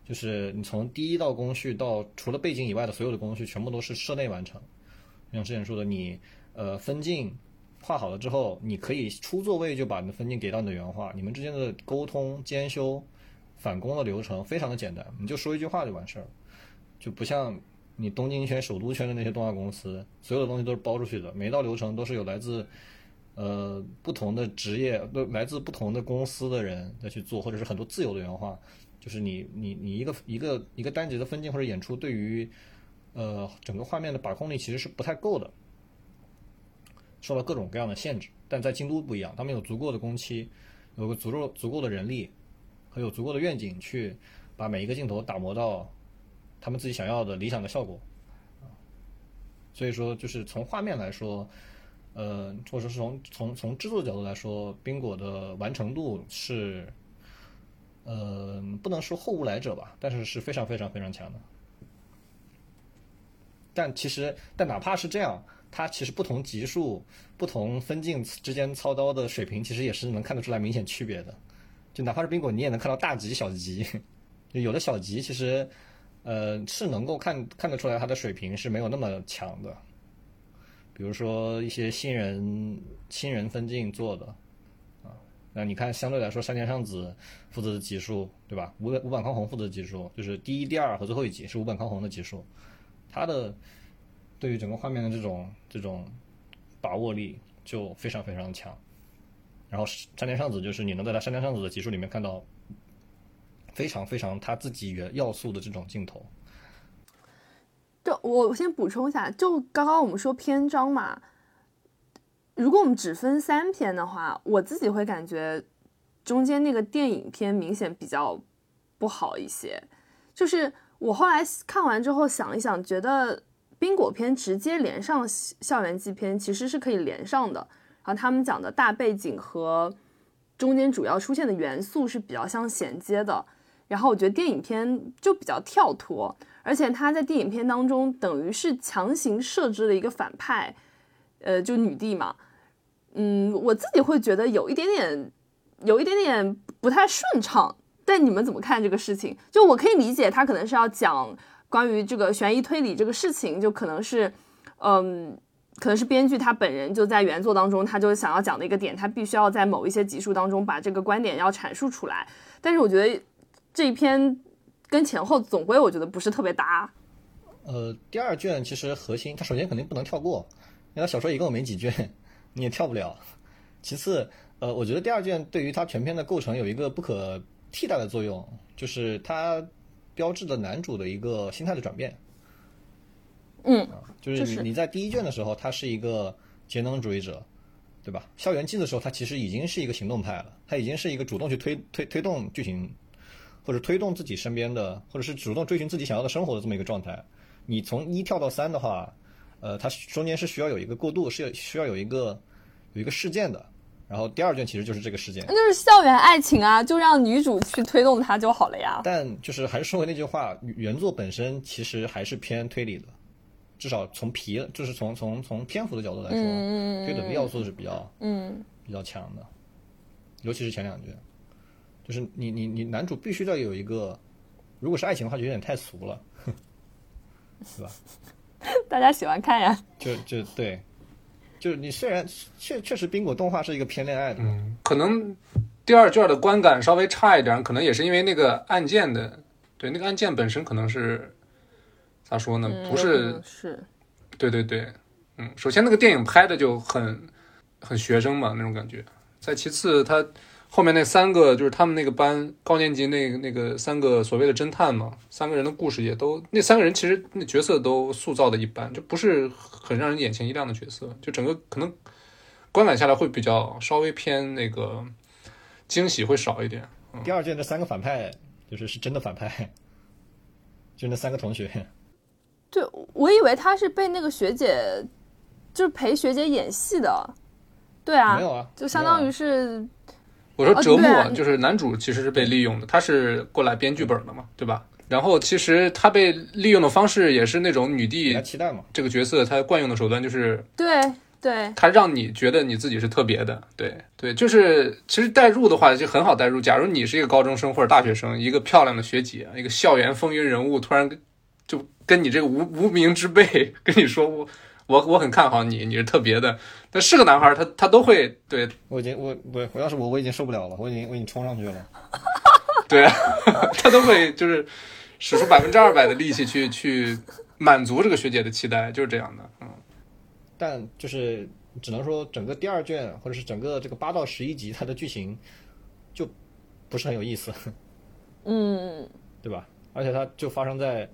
就是你从第一道工序到除了背景以外的所有的工序，全部都是室内完成。像之前说的，你呃分镜画好了之后，你可以出座位就把你的分镜给到你的原画，你们之间的沟通、监修、返工的流程非常的简单，你就说一句话就完事儿，就不像你东京圈、首都圈的那些动画公司，所有的东西都是包出去的，每一道流程都是有来自呃不同的职业、都来自不同的公司的人在去做，或者是很多自由的原画，就是你你你一个一个一个单集的分镜或者演出对于呃，整个画面的把控力其实是不太够的，受到各种各样的限制。但在京都不一样，他们有足够的工期，有个足够足够的人力，和有足够的愿景去把每一个镜头打磨到他们自己想要的理想的效果。所以说，就是从画面来说，呃，或者是从从从制作角度来说，冰果的完成度是，呃，不能说后无来者吧，但是是非常非常非常强的。但其实，但哪怕是这样，它其实不同级数、不同分镜之间操刀的水平，其实也是能看得出来明显区别的。就哪怕是冰果，你也能看到大级、小级。就有的小级其实，呃，是能够看看得出来它的水平是没有那么强的。比如说一些新人新人分镜做的，那你看相对来说，山田尚子负责的集数，对吧？五五坂康弘负责的集数，就是第一、第二和最后一集是五坂康弘的集数。他的对于整个画面的这种这种把握力就非常非常强，然后山田尚子就是你能在他山田尚子的集数里面看到非常非常他自己原要素的这种镜头。就我先补充一下，就刚刚我们说篇章嘛，如果我们只分三篇的话，我自己会感觉中间那个电影篇明显比较不好一些，就是。我后来看完之后想一想，觉得冰果篇直接连上校园季篇其实是可以连上的。然后他们讲的大背景和中间主要出现的元素是比较相衔接的。然后我觉得电影篇就比较跳脱，而且他在电影篇当中等于是强行设置了一个反派，呃，就女帝嘛。嗯，我自己会觉得有一点点，有一点点不太顺畅。但你们怎么看这个事情？就我可以理解，他可能是要讲关于这个悬疑推理这个事情，就可能是，嗯，可能是编剧他本人就在原作当中，他就想要讲的一个点，他必须要在某一些集数当中把这个观点要阐述出来。但是我觉得这一篇跟前后总归我觉得不是特别搭。呃，第二卷其实核心，它首先肯定不能跳过，因为小说一共没几卷，你也跳不了。其次，呃，我觉得第二卷对于它全篇的构成有一个不可替代的作用，就是它标志着男主的一个心态的转变。嗯，就是就是你你在第一卷的时候，他是一个节能主义者，对吧？校园季的时候，他其实已经是一个行动派了，他已经是一个主动去推推推动剧情，或者推动自己身边的，或者是主动追寻自己想要的生活的这么一个状态。你从一跳到三的话，呃，它中间是需要有一个过渡，是有需要有一个有一个事件的。然后第二卷其实就是这个事件，那就是校园爱情啊，就让女主去推动它就好了呀。但就是还是说回那句话，原作本身其实还是偏推理的，至少从皮，就是从从从篇幅的角度来说，推理的要素是比较嗯，比较强的，尤其是前两卷，就是你你你男主必须要有一个，如果是爱情的话就有点太俗了，对吧？大家喜欢看呀。就就对，就是你虽然确确实冰果动画是一个偏恋爱的，嗯，可能第二卷的观感稍微差一点，可能也是因为那个案件的，对那个案件本身可能是咋说呢？嗯不是是，对对对，嗯，首先那个电影拍的就很很学生嘛那种感觉，再其次他后面那三个就是他们那个班高年级那个那个三个所谓的侦探嘛，三个人的故事也都那三个人其实那角色都塑造的一般，就不是很让人眼前一亮的角色，就整个可能观感下来会比较稍微偏那个惊喜会少一点。第二卷那三个反派就是是真的反派，就那三个同学，对我以为他是被那个学姐，就是陪学姐演戏的。对啊，没有啊，就相当于是我说折木、哦啊就是男主其实是被利用的，他是过来编剧本的嘛，对吧？然后其实他被利用的方式也是那种女帝期待嘛，这个角色他惯用的手段，就是对对，他让你觉得你自己是特别的，对对，就是其实代入的话就很好代入。假如你是一个高中生或者大学生，一个漂亮的学姐，一个校园风云人物，突然跟就跟你这个无无名之辈 跟你说我我我很看好你，你是特别的，但是个男孩儿他他都会对我已经我我我要是我我已经受不了了，我已经我已经冲上去了。对啊，他都会就是使出百分之二百的力气去去满足这个学姐的期待，就是这样的。嗯，但就是只能说整个第二卷或者是整个这个八到十一集，它的剧情就不是很有意思，嗯，对吧？而且它就发生在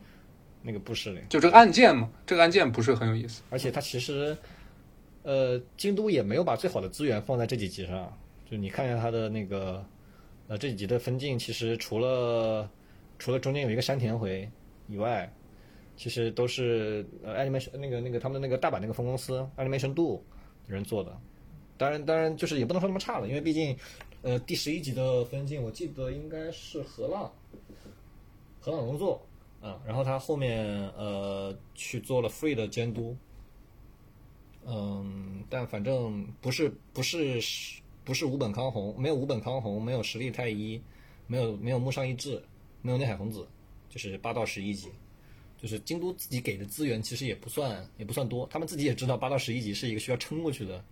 那个布市里，就这个案件嘛，这个案件不是很有意思。而且它其实，呃，京都也没有把最好的资源放在这几集上。就你看一下它的那个，呃，这几集的分镜，其实除了除了中间有一个山田回以外，其实都是呃 animation 那个那个他们那个大阪那个分公司 animation 的人做的。当然，当然就是也不能说那么差了，因为毕竟，呃，第十一集的分镜我记得应该是河浪，河浪龙作啊，然后他后面呃去做了 Free 的监督，嗯，但反正不是不是不是五本康弘，没有五本康弘，没有实力太一，没有没有木上一志，没有内海红子，就是八到十一集，就是京都自己给的资源其实也不算也不算多，他们自己也知道八到十一集是一个需要撑过去的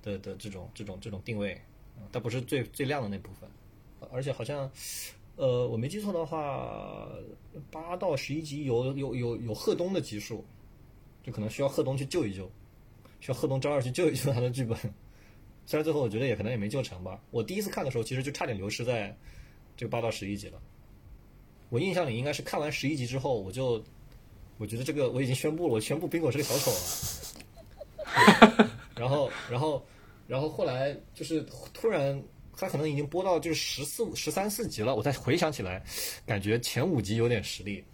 的的这种这种这种定位，嗯但不是最最亮的那部分，而且好像。呃，我没记错的话，八到十一集有有有有贺东的集数，就可能需要贺东去救一救，需要贺东周二去救一救他的剧本。虽然最后我觉得也可能也没救成吧。我第一次看的时候，其实就差点流失在这个八到十一集了。我印象里应该是看完十一集之后，我就我觉得这个我已经宣布了，我宣布冰果是个小丑了。然后，然后，然后后来就是突然。他可能已经播到就是十四五、十三四集了，我再回想起来，感觉前五集有点实力，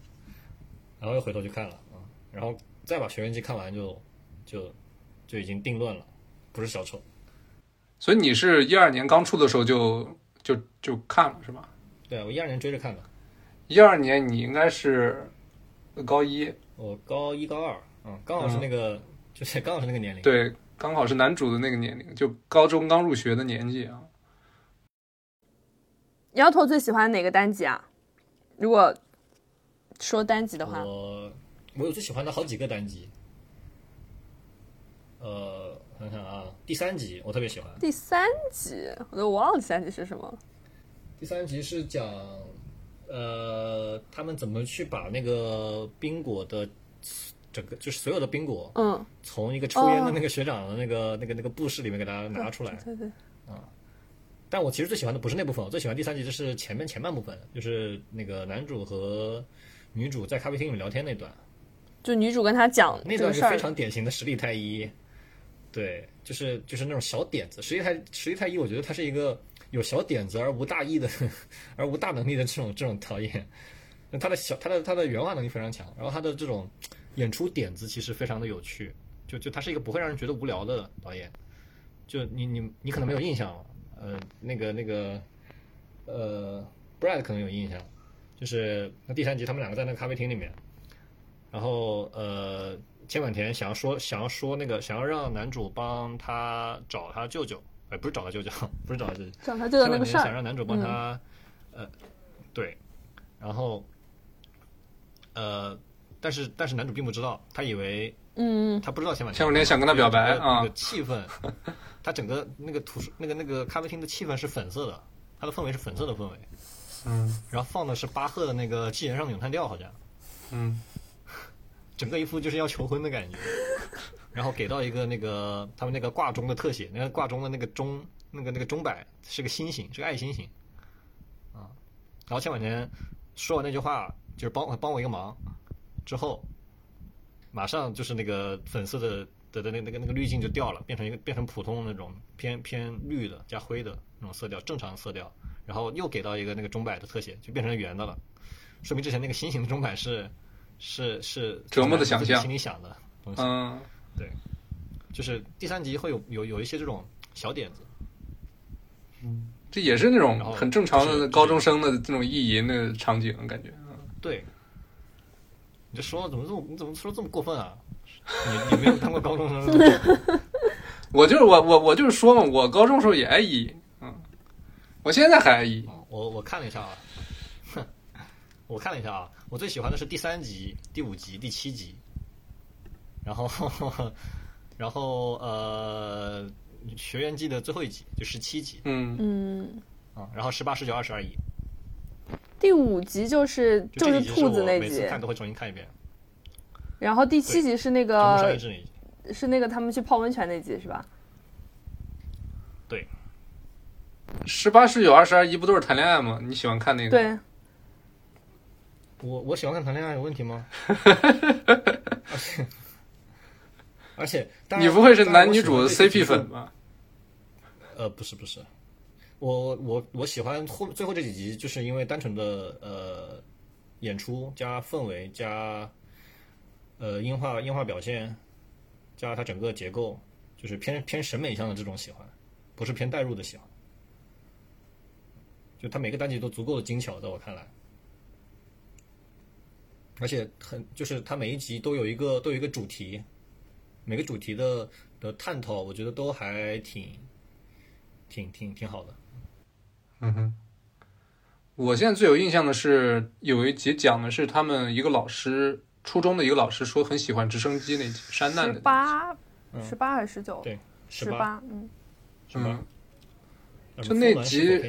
然后又回头去看了啊，然后再把《学员季》看完就就就已经定论了，不是小丑。所以你是一二年刚出的时候就就就看了是吧？对啊，我一二年追着看的，一二年你应该是高一，我高一高二，嗯，刚好是那个、就是刚好是那个年龄。对，刚好是男主的那个年龄，就高中刚入学的年纪啊。摇头最喜欢哪个单集啊？如果说单集的话，我我有最喜欢的好几个单集，呃，想想啊，第三集我特别喜欢。第三集我都忘了第三集是什么。第三集是讲，呃，他们怎么去把那个冰果的整个就是所有的冰果，嗯，从一个抽烟的那个学长的那个、那个那个布室里面给他拿出来。对对，但我其实最喜欢的不是那部分，我最喜欢第三集就是前面前半部分，就是那个男主和女主在咖啡厅里面聊天那段。就女主跟他讲那段是非，常典型的实力太一，对，就是就是那种小点子。实力太实力太一，我觉得他是一个有小点子而无大意的，而无大能力的这种这种导演。那他的小他的他的原画能力非常强，然后他的这种演出点子其实非常的有趣，就就他是一个不会让人觉得无聊的导演。就你你你可能没有印象了，呃，那个那个呃，Brad 可能有印象，就是那第三集他们两个在那个咖啡厅里面。然后呃，千坂田想要说想要说那个想要让男主帮他找他舅舅，哎，不是找他舅舅，不是找他舅舅，找他这个千坂田想那个事儿，让男主帮他，呃，对，然后呃，但是但是男主并不知道，他以为嗯，他不知道千坂千坂田想跟他表白啊。那个气氛，他整个那个图书那个那个咖啡厅的气氛是粉色的，它的氛围是粉色的氛围，嗯。然后放的是巴赫的那个《纪元上的咏叹调》，好像。嗯。整个一副就是要求婚的感觉，然后给到一个那个他们那个挂钟的特写，那个挂钟的那个钟，那个那个钟摆是个心形，是个爱心形，啊，然后千晚天说完那句话，就是帮我帮我一个忙，之后，马上就是那个粉色的的的那那个那个滤镜就掉了，变成一个变成普通的那种偏偏绿的加灰的那种色调，正常色调，然后又给到一个那个钟摆的特写，就变成圆的了，说明之前那个心形的钟摆是是是折磨的想象心里想的东西，嗯，就是第三集会有有有一些这种小点子，嗯这也是那种很正常的高中生的这种意淫的场景，感觉。对。你这说怎么这么你怎么说这么过分啊？你你没有当过高中生？我就是我我我就是说嘛，我高中时候也爱意淫，嗯，我现在还爱意淫。我我看了一下啊，哼，我看了一下啊，我最喜欢的是第三集、第五集、第七集，然后然后呃，学员季的最后一集就十七集嗯，嗯，啊，然后十八、十九、二十、二一，第五集就是是就这几集兔子那集每次，看都会重新看一遍，然后第七集是那个。是那个他们去泡温泉那集是吧？对十八、十九、二十、二一不都是谈恋爱吗？你喜欢看那个？，对，我我喜欢看谈恋爱有问题吗？而 且而且，你不会是男女主的 CP 粉吧？呃，不是不是，我我我喜欢后最后这几集，就是因为单纯的呃演出加氛围加呃音画音画表现加它整个结构，就是偏偏审美向的这种喜欢，不是偏代入的喜欢。就它每个单集都足够的精巧，在我看来，而且很就是它每一集都有一个都有一个主题，每个主题的的探讨，我觉得都还挺挺挺挺好的。嗯哼。我现在最有印象的是有一集讲的是他们一个老师，初中的一个老师说很喜欢直升机那集，山难的十。八嗯十八还是十九？对，八十八，嗯，是吧？就那集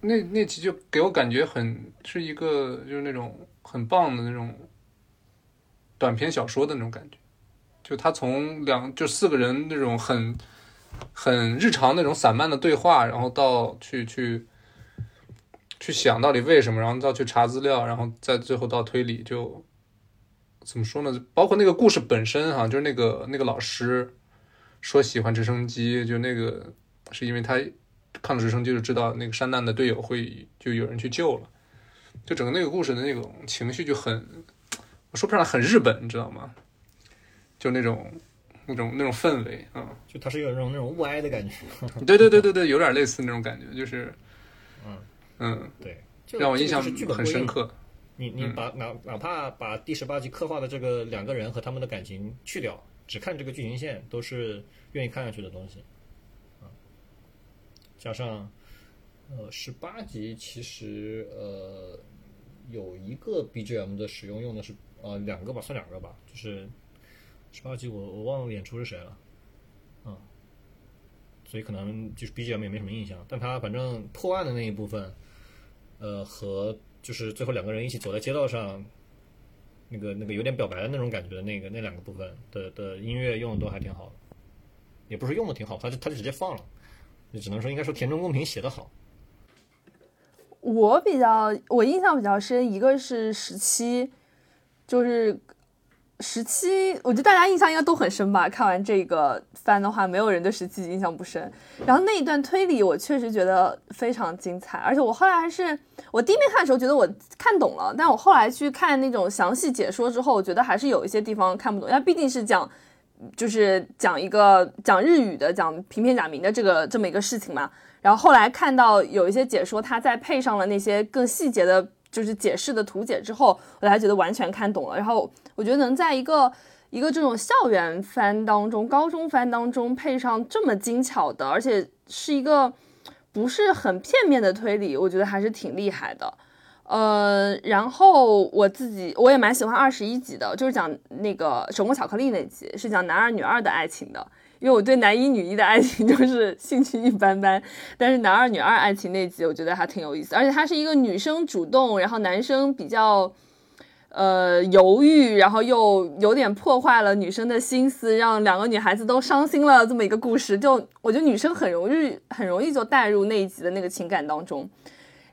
那那集就给我感觉很是一个就是那种很棒的那种短篇小说的那种感觉，就他从两就四个人那种很很日常那种散漫的对话，然后到去去去想到底为什么，然后到去查资料，然后再最后到推理，就怎么说呢？包括那个故事本身哈、就是那个那个老师说喜欢直升机，就那个是因为他看了直升机就知道那个山难的队友会就有人去救了，就整个那个故事的那种情绪就很，我说不上来很日本，你知道吗？就那种那种那种氛围啊、就它是有那种那种雾哀的感觉。对对对对对，有点类似那种感觉，就是嗯嗯，对，就让我印象就是剧本很深刻。你你把哪哪怕把第十八集刻画的这个两个人和他们的感情去掉，只看这个剧情线，都是愿意看下去的东西。啊，加上呃十八集其实呃有一个 BGM 的使用用的是呃两个吧，算两个吧，就是十八集我我忘了演出是谁了，嗯，所以可能就是 BGM 也没什么印象，但他反正破案的那一部分，呃，和就是最后两个人一起走在街道上，那个那个有点表白的那种感觉那个那两个部分的的音乐用的都还挺好的，也不是用的挺好，他就他就直接放了，就只能说应该说田中公平写的好。我比较我印象比较深，一个是十七，就是十七，我觉得大家印象应该都很深吧。看完这个番的话，没有人对十七印象不深。然后那一段推理，我确实觉得非常精彩，而且我后来还是我第一遍看的时候觉得我看懂了，但我后来去看那种详细解说之后，我觉得还是有一些地方看不懂。因为毕竟是讲，就是讲一个讲日语的，讲平片假名的这个这么一个事情嘛。然后后来看到有一些解说，他在配上了那些更细节的，就是解释的图解之后，我才觉得完全看懂了。然后我觉得能在一个一个这种校园番当中、高中番当中配上这么精巧的，而且是一个不是很片面的推理，我觉得还是挺厉害的。呃，然后我自己我也蛮喜欢二十一集的，就是讲那个手工巧克力那集，是讲男二女二的爱情的。因为我对男一女一的爱情 就是兴趣一般般，但是男二女二爱情那集我觉得还挺有意思，而且它是一个女生主动，然后男生比较呃犹豫，然后又有点破坏了女生的心思，让两个女孩子都伤心了这么一个故事。就我觉得女生很容易很容易就带入那一集的那个情感当中。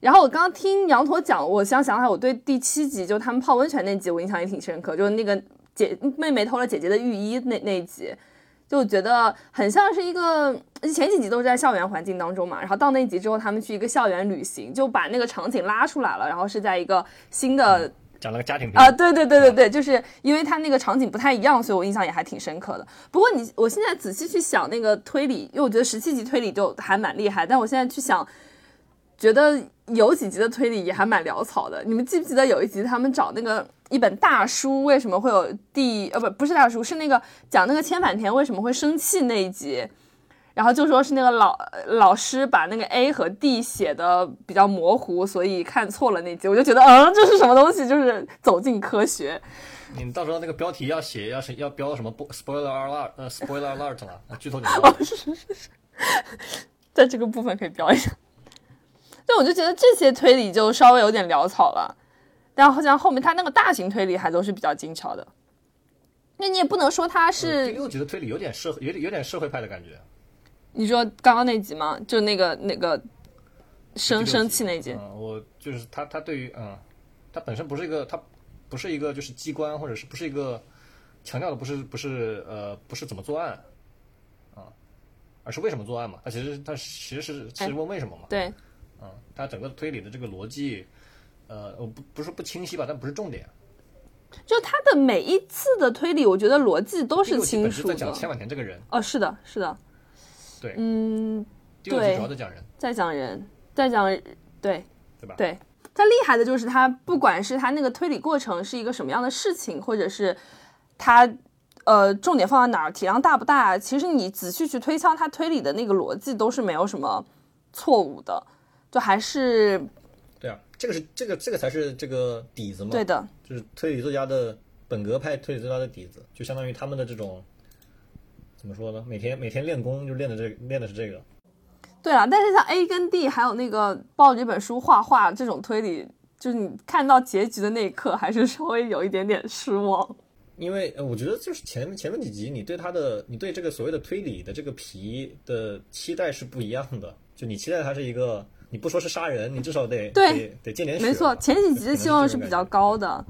然后我刚刚听羊驼讲，我想想起来，我对第七集就他们泡温泉那集我印象也挺深刻，就是那个姐妹妹偷了姐姐的浴衣那那一集。就觉得很像是一个前几集都是在校园环境当中嘛，然后到那集之后，他们去一个校园旅行，就把那个场景拉出来了，然后是在一个新的讲了个家庭啊，对对对对对，就是因为他那个场景不太一样，所以我印象也还挺深刻的。不过你我现在仔细去想那个推理，因为我觉得十七集推理就还蛮厉害，但我现在去想，觉得有几集的推理也还蛮潦草的。你们记不记得有一集他们找那个？一本大书为什么会有第呃不不是大书是那个讲那个千反田为什么会生气那一集，然后就说是那个老老师把那个 A 和 D 写的比较模糊，所以看错了那集，我就觉得嗯这是什么东西，就是走进科学。你到时候那个标题要写要是要标什么 spoiler alert 呃 spoiler alert 了，剧透警告。哦是是是，在这个部分可以标一下。对我就觉得这些推理就稍微有点潦草了。但好像后面他那个大型推理还都是比较精巧的，那你也不能说他是第六集的推理有点社有点有点社会派的感觉。你说刚刚那集吗？就那个那个生生气那集？嗯，我就是他他对于嗯，他本身不是一个他不是一个就是机关或者是不是一个强调的不是不是呃不是怎么作案啊，而是为什么作案嘛？他其实他其实是是问为什么嘛？对，嗯，他整个推理的这个逻辑。呃，我不不是不清晰吧，但不是重点。就他的每一次的推理，我觉得逻辑都是清楚的。在讲千万田这个人。哦，是的，是的。对，嗯，对，主要在讲人，在讲人，在讲对，对吧？对，他厉害的就是他，不管是他那个推理过程是一个什么样的事情，或者是他呃重点放在哪儿，体量大不大，其实你仔细去推敲他推理的那个逻辑，都是没有什么错误的，就还是。对啊，这个是这个这个才是这个底子嘛。对的，就是推理作家的本格派推理作家的底子，就相当于他们的这种怎么说呢？每天每天练功就练的这练的是这个。对啊，但是像 A 跟 D 还有那个抱着一本书画画这种推理，就是你看到结局的那一刻，还是稍微有一点点失望。因为我觉得就是前前面几集，你对他的你对这个所谓的推理的这个皮的期待是不一样的，就你期待他是一个。你不说是杀人，你至少得对得见点血。没错，前几集的希望是比较高的，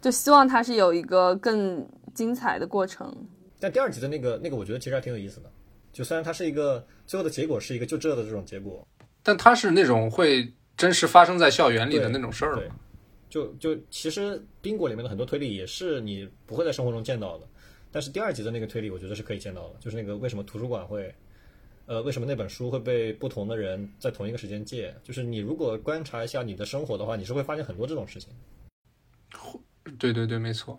就希望它是有一个更精彩的过程。但第二集的那个那个，我觉得其实还挺有意思的。就虽然它是一个最后的结果是一个就这的这种结果，但它是那种会真实发生在校园里的那种事儿。对，就就其实宾果里面的很多推理也是你不会在生活中见到的，但是第二集的那个推理，我觉得是可以见到的，就是那个为什么图书馆会。呃，为什么那本书会被不同的人在同一个时间借？就是你如果观察一下你的生活的话，你是会发现很多这种事情。对对对，没错。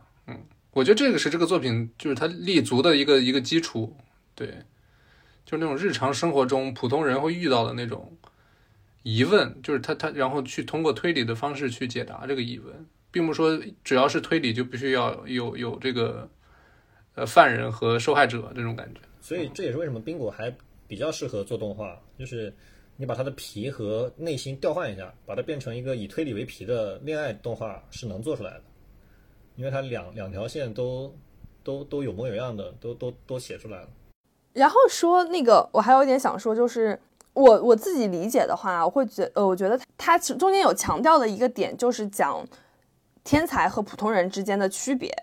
我觉得这个是这个作品就是它立足的一个一个基础。对，就是那种日常生活中普通人会遇到的那种疑问，就是他他然后去通过推理的方式去解答这个疑问，并不说只要是推理就必须要有有这个。呃犯人和受害者这种感觉。所以这也是为什么冰果还比较适合做动画，就是你把它的皮和内心调换一下，把它变成一个以推理为皮的恋爱动画是能做出来的，因为它两两条线都都都有模有样的，都都都写出来了。然后说那个，我还有一点想说，就是我我自己理解的话，我会觉呃，我觉得它中间有强调的一个点，就是讲天才和普通人之间的区别。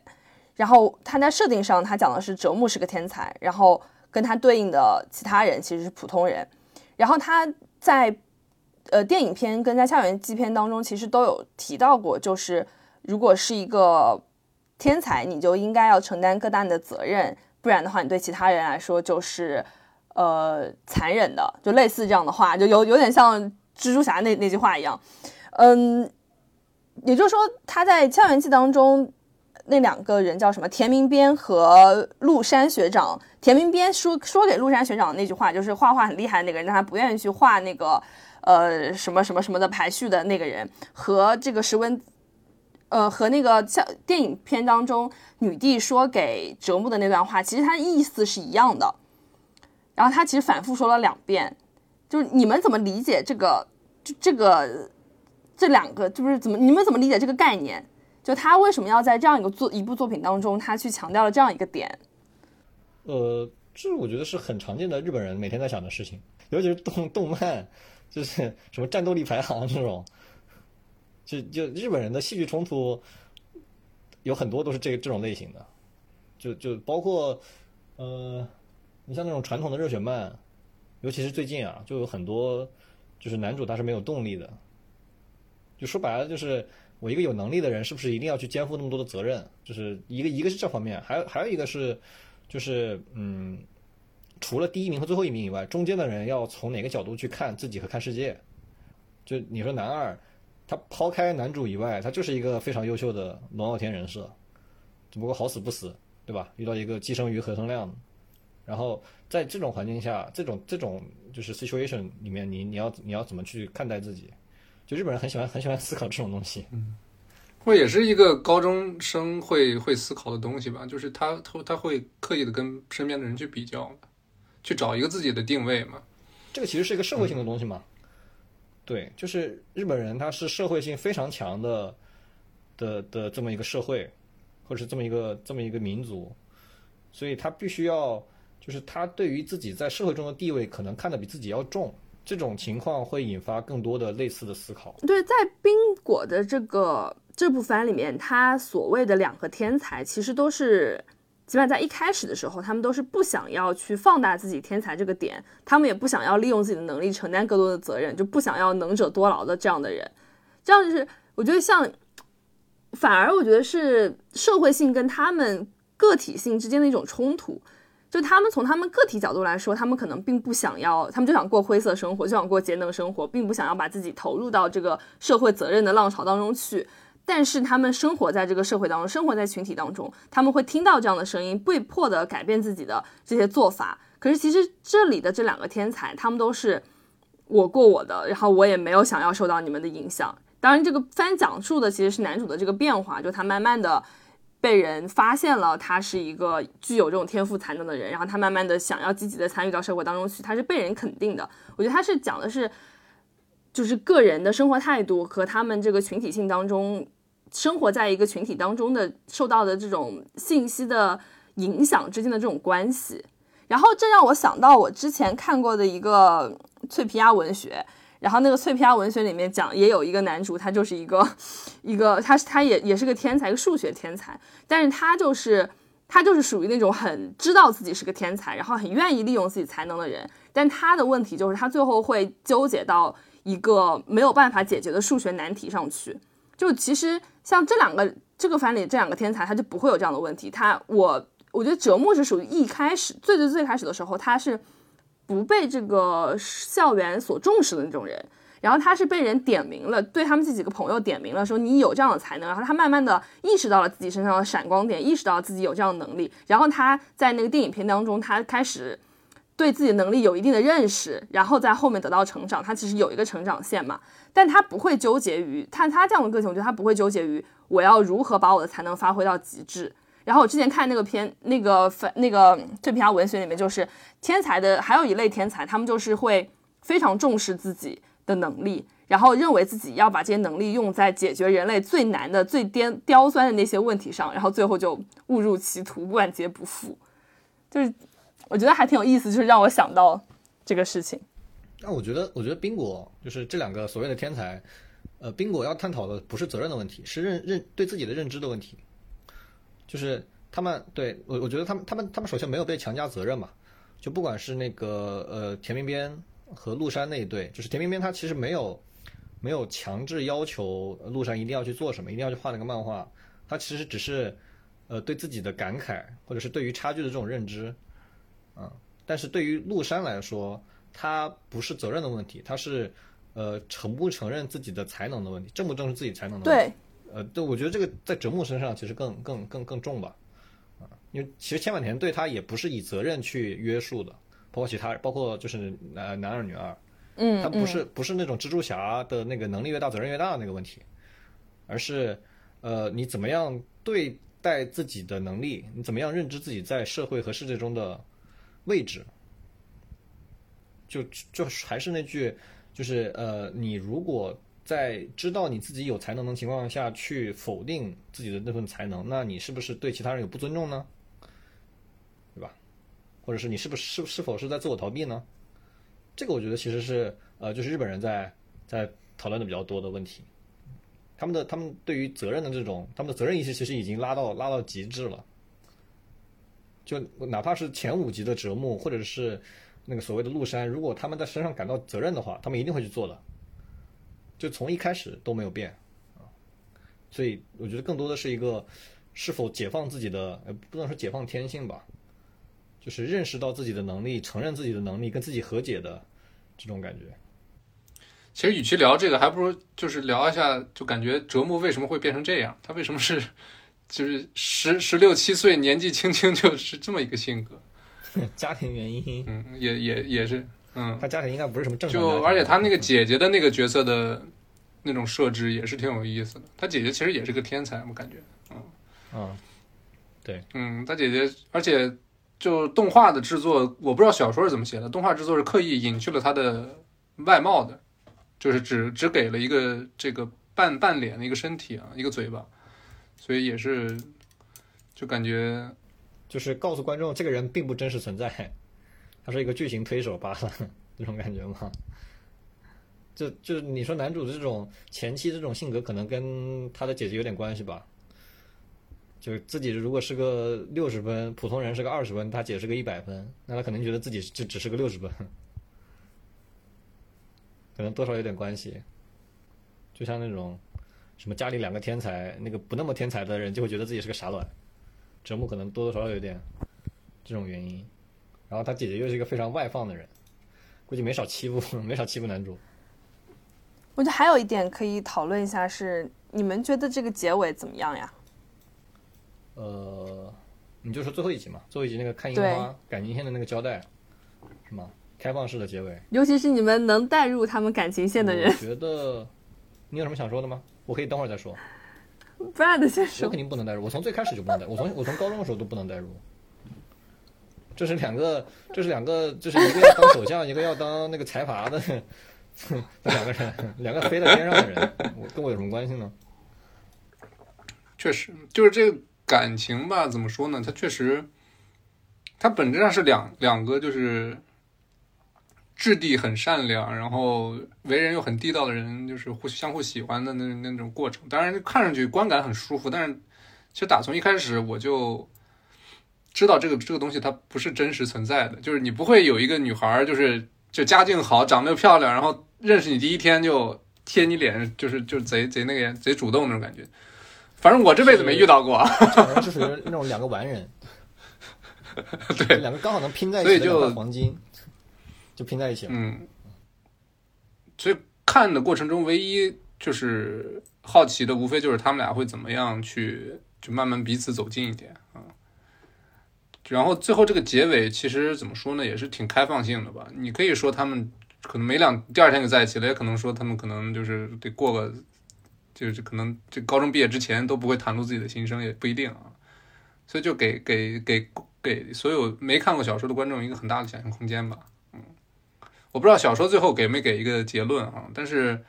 然后他在设定上，他讲的是折木是个天才，然后跟他对应的其他人其实是普通人。然后他在呃电影片跟在校园纪片当中，其实都有提到过，就是如果是一个天才，你就应该要承担更大的责任，不然的话，你对其他人来说就是呃残忍的，就类似这样的话，就有有点像蜘蛛侠那那句话一样。嗯，也就是说他在校园记当中。那两个人叫什么？田明边和陆山学长。田明边说说给陆山学长的那句话，就是画画很厉害的那个人，但他不愿意去画那个呃什么什么什么的排序的那个人，和这个石文，呃和那个像电影片当中女帝说给折木的那段话，其实它意思是一样的。然后他其实反复说了两遍，就是你们怎么理解这个？就这个这两个，就是怎么你们怎么理解这个概念？就他为什么要在这样一个作一部作品当中，他去强调了这样一个点？呃，这我觉得是很常见的日本人每天在想的事情，尤其是动动漫，就是什么战斗力排行这种，就就日本人的戏剧冲突有很多都是这这种类型的，就就包括呃，你像那种传统的热血漫，尤其是最近啊，就有很多就是男主他是没有动力的，就说白了就是。我一个有能力的人，是不是一定要去肩负那么多的责任？就是一个一个是这方面，还有还有一个是，就是嗯，除了第一名和最后一名以外，中间的人要从哪个角度去看自己和看世界？就你说男二，他抛开男主以外，他就是一个非常优秀的龙傲天人设，只不过好死不死，对吧？遇到一个寄生于何生亮，然后在这种环境下，这种这种就是 situation 里面，你你要你要怎么去看待自己？就日本人很喜欢很喜欢思考这种东西，嗯，或也是一个高中生会会思考的东西吧，就是他他他会刻意的跟身边的人去比较，去找一个自己的定位嘛。这个其实是一个社会性的东西嘛，对，就是日本人他是社会性非常强的的的这么一个社会，或者是这么一个这么一个民族，所以他必须要就是他对于自己在社会中的地位可能看得比自己要重。这种情况会引发更多的类似的思考。对，在冰果的这个这部番里面，他所谓的两个天才，其实都是，起码在一开始的时候，他们都是不想要去放大自己天才这个点，他们也不想要利用自己的能力承担更多的责任，就不想要能者多劳的这样的人。这样就是，我觉得像，反而我觉得是社会性跟他们个体性之间的一种冲突。就他们从他们个体角度来说，他们可能并不想要，他们就想过灰色生活，就想过节能生活，并不想要把自己投入到这个社会责任的浪潮当中去。但是他们生活在这个社会当中，生活在群体当中，他们会听到这样的声音，被迫的改变自己的这些做法。可是其实这里的这两个天才，他们都是我过我的，然后我也没有想要受到你们的影响。当然，这个番讲述的其实是男主的这个变化，就他慢慢的。被人发现了，他是一个具有这种天赋才能的人，然后他慢慢的想要积极的参与到社会当中去，他是被人肯定的。我觉得他是讲的是，就是个人的生活态度和他们这个群体性当中，生活在一个群体当中的受到的这种信息的影响之间的这种关系。然后这让我想到我之前看过的一个脆皮鸭文学。然后那个脆皮鸭文学里面讲，也有一个男主，他就是一个，一个，他他也也是个天才，数学天才，但是他就是他就是属于那种很知道自己是个天才，然后很愿意利用自己才能的人，但他的问题就是他最后会纠结到一个没有办法解决的数学难题上去。就其实像这两个这个番里这两个天才，他就不会有这样的问题。他我我觉得折木是属于一开始最最最开始的时候，他是。不被这个校园所重视的那种人，然后他是被人点名了，对他们这几个朋友点名了，说你有这样的才能，然后他慢慢的意识到了自己身上的闪光点，意识到自己有这样的能力，然后他在那个电影片当中，他开始对自己能力有一定的认识，然后在后面得到成长，他其实有一个成长线嘛，但他不会纠结于，看他这样的个性，我觉得他不会纠结于我要如何把我的才能发挥到极致。然后我之前看那个片，那个反那个翠皮亚文学里面，就是天才的还有一类天才，他们就是会非常重视自己的能力，然后认为自己要把这些能力用在解决人类最难的、最颠刁钻的那些问题上，然后最后就误入歧途，万劫不复。就是我觉得还挺有意思，就是让我想到这个事情。那我觉得，我觉得宾果就是这两个所谓的天才，呃，宾果要探讨的不是责任的问题，是认认对自己的认知的问题。就是他们对我，我觉得他们他们他们首先没有被强加责任嘛，就不管是那个呃田边边和陆山那一对，就是田边边他其实没有没有强制要求陆山一定要去做什么，一定要去画那个漫画，他其实只是呃对自己的感慨，或者是对于差距的这种认知，啊，但是对于陆山来说，他不是责任的问题，他是呃承不承认自己的才能的问题，正不正视自己才能的问题。对，呃，对，我觉得这个在折木身上其实更更更更重吧，啊，因为其实千坂田对他也不是以责任去约束的，包括其他，包括就是男男二女二，嗯，他不是不是那种蜘蛛侠的那个能力越大责任越大的那个问题，而是呃你怎么样对待自己的能力，你怎么样认知自己在社会和世界中的位置，就就还是那句，就是呃你如果在知道你自己有才能的情况下去否定自己的那份才能，那你是不是对其他人有不尊重呢？对吧？或者是你是不是是是否是在自我逃避呢？这个我觉得其实是呃，就是日本人在在讨论的比较多的问题。他们的他们对于责任的这种，他们的责任意识其实已经拉到拉到极致了。就哪怕是前五集的折木，或者是那个所谓的陆山，如果他们在身上感到责任的话，他们一定会去做的。就从一开始都没有变啊，所以我觉得更多的是一个是否解放自己的，呃，不能说解放天性吧，就是认识到自己的能力，承认自己的能力，跟自己和解的这种感觉。其实与其聊这个，还不如就是聊一下，就感觉折木为什么会变成这样？他为什么是就是十十六七岁年纪轻轻就是这么一个性格？家庭原因，嗯，也也也是，嗯，他家庭应该不是什么正常。就而且他那个姐姐的那个角色的那种设置也是挺有意思的。他姐姐其实也是个天才，我感觉，嗯嗯，对嗯，他姐姐，而且就动画的制作，我不知道小说是怎么写的，动画制作是刻意隐去了他的外貌的，就是只只给了一个这个半半脸的一个身体啊，一个嘴巴，所以也是就感觉就是告诉观众这个人并不真实存在，他是一个剧情推手罢了，这种感觉吗？就就你说男主这种前期这种性格，可能跟他的姐姐有点关系吧。就自己如果是个六十分，普通人是个二十分，他姐是个一百分，那他可能觉得自己就只是个六十分，可能多少有点关系。就像那种什么家里两个天才，那个不那么天才的人就会觉得自己是个傻卵。折木可能多多少少有点这种原因，然后他姐姐又是一个非常外放的人，估计没少欺负，没少欺负男主。我觉得还有一点可以讨论一下是，你们觉得这个结尾怎么样呀？呃，你就说最后一集嘛，最后一集那个看樱花感情线的那个交代，是吗？开放式的结尾。尤其是你们能带入他们感情线的人我觉得你有什么想说的吗？我可以等会儿再说。，Brad 先我肯。定不能代入，我从最开始就不能代入，我从我从高中的时候都不能代入。这是两个，这是两个，就是一个要当首相，一个要当那个财阀的，这两个人，两个飞在天上的人，我跟我有什么关系呢？确实就是这个感情吧，怎么说呢？它确实，它本质上是两两个就是质地很善良，然后为人又很地道的人，就是互相互喜欢的那那种过程。当然，看上去观感很舒服，但是其实打从一开始我就知道这个这个东西它不是真实存在的，就是你不会有一个女孩就是就家境好，长得又漂亮，然后认识你第一天就贴你脸，就是就是贼贼那个贼主动那种感觉。反正我这辈子没遇到过啊。这种人是属于那种两个完人，对，两个刚好能拼在一起的黄金，就拼在一起了。嗯，所以看的过程中，唯一就是好奇的，无非就是他们俩会怎么样去，就慢慢彼此走近一点啊。然后最后这个结尾，其实怎么说呢，也是挺开放性的吧。你可以说他们可能没两第二天就在一起了，也可能说他们可能就是得过个，就是可能这高中毕业之前都不会袒露自己的心声，也不一定啊。所以就给给给给所有没看过小说的观众一个很大的想象空间吧。嗯，我不知道小说最后给没给一个结论啊，但是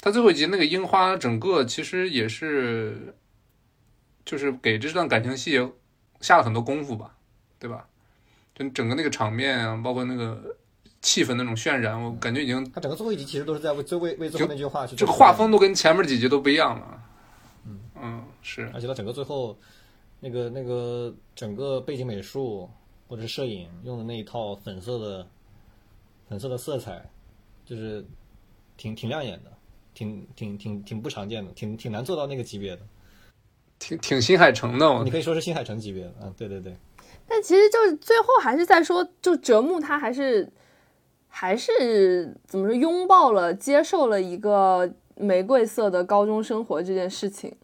他最后一集那个樱花，整个其实也是就是给这段感情戏下了很多功夫吧，对吧？就整个那个场面啊，包括那个气氛那种渲染，我感觉已经他整个最后一集其实都是在为最为为最后那句话去这个画风都跟前面几集都不一样了。嗯嗯，是。而且他整个最后那个那个整个背景美术或者是摄影用的那一套粉色的粉色的色彩，就是挺挺亮眼的，挺挺挺挺不常见的，挺挺难做到那个级别的。挺挺新海诚的，你可以说是新海诚级别的，嗯，对对对。但其实就是最后还是在说，就折木他还是还是怎么说，拥抱了、接受了一个玫瑰色的高中生活这件事情，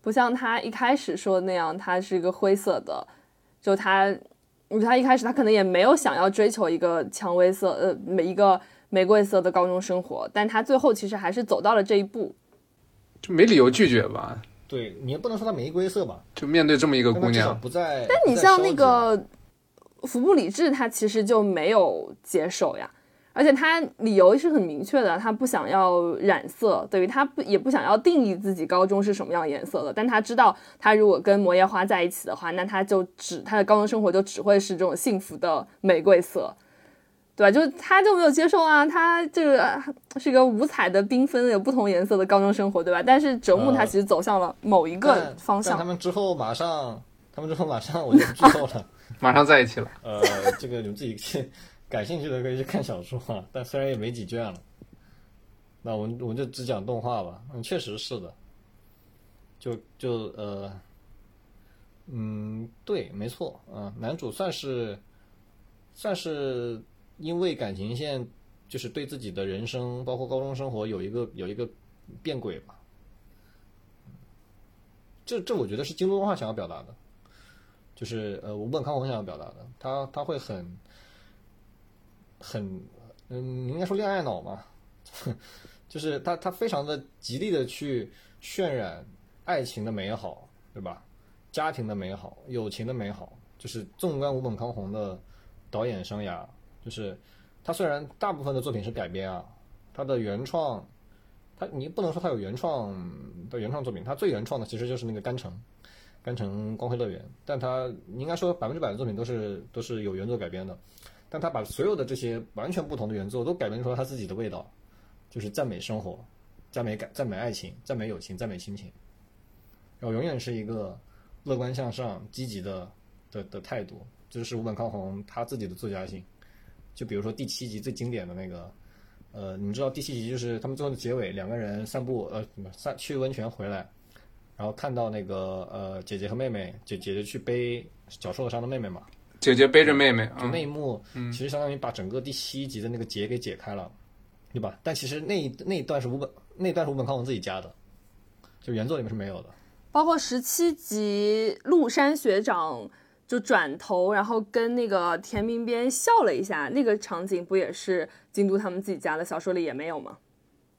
不像他一开始说的那样，他是一个灰色的，就他，你他一开始他可能也没有想要追求一个蔷薇色，呃，每一个玫瑰色的高中生活，但他最后其实还是走到了这一步，就没理由拒绝吧。对你也不能说他玫瑰色吧，就面对这么一个姑娘，不在。但你像那个服部理智，他其实就没有接受呀，而且他理由是很明确的，他不想要染色，等于他不也不想要定义自己高中是什么样颜色的。但他知道，他如果跟摩耶花在一起的话，那他就只他的高中生活就只会是这种幸福的玫瑰色。对吧？就他就没有接受啊，他这个是一个五彩的、缤纷、有不同颜色的高中生活，对吧？但是折木他其实走向了某一个方向。他们之后马上，他们之后马上我就不剧透了，马上在一起了。呃，这个你们自己去感兴趣的可以去看小说啊，但虽然也没几卷了。那我们我们就只讲动画吧。嗯，确实是的。就就呃，嗯，对，没错，嗯，男主算是算是。因为感情线就是对自己的人生，包括高中生活有一个有一个变轨吧。这这我觉得是京都动画想要表达的，就是呃，我本康弘想要表达的，他他会很很嗯，应该说恋爱脑嘛，就是他他非常的极力的去渲染爱情的美好，对吧？家庭的美好，友情的美好，就是纵观五本康弘的导演生涯。就是他虽然大部分的作品是改编啊，他的原创，他你不能说他有原创的原创作品，他最原创的其实就是那个甘城，甘城光辉乐园，但他应该说百分之百的作品都是都是有原作改编的，但他把所有的这些完全不同的原作都改编出了他自己的味道，就是赞美生活，赞美感，赞美爱情，赞美友情，赞美亲情，然后永远是一个乐观向上、积极的的的态度，这就是吴本康弘他自己的作家性。就比如说第七集最经典的那个，呃，你们知道第七集就是他们最后的结尾，两个人散步，呃，散去温泉回来，然后看到那个呃姐姐和妹妹，姐姐姐去背脚受了伤的妹妹嘛，姐姐背着妹妹，就那一幕，其实相当于把整个第七集的那个结给解开了，对吧？但其实那一那一段是五本那一段是五本康文自己加的，就原作里面是没有的，包括十七集陆山学长。就转头，然后跟那个田明边笑了一下，那个场景不也是京都他们自己家的小说里也没有吗？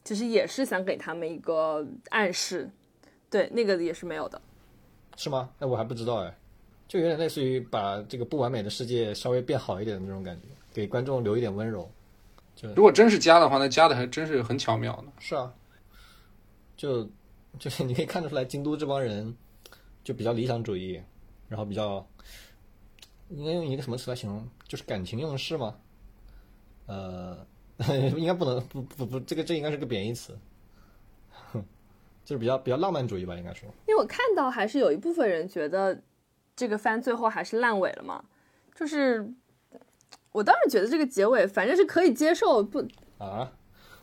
其实也是想给他们一个暗示，对，那个也是没有的，是吗？那我还不知道哎，就有点类似于把这个不完美的世界稍微变好一点的那种感觉，给观众留一点温柔。就如果真是加的话，那加的还真是很巧妙的。是啊，就就是你可以看得出来，京都这帮人就比较理想主义，然后比较。应该用一个什么词来形容？就是感情用事吗？呃，应该不能，不不不，这个这应该是个贬义词，就是比较比较浪漫主义吧，应该说。因为我看到还是有一部分人觉得这个番最后还是烂尾了嘛，就是我当然觉得这个结尾反正是可以接受，不啊。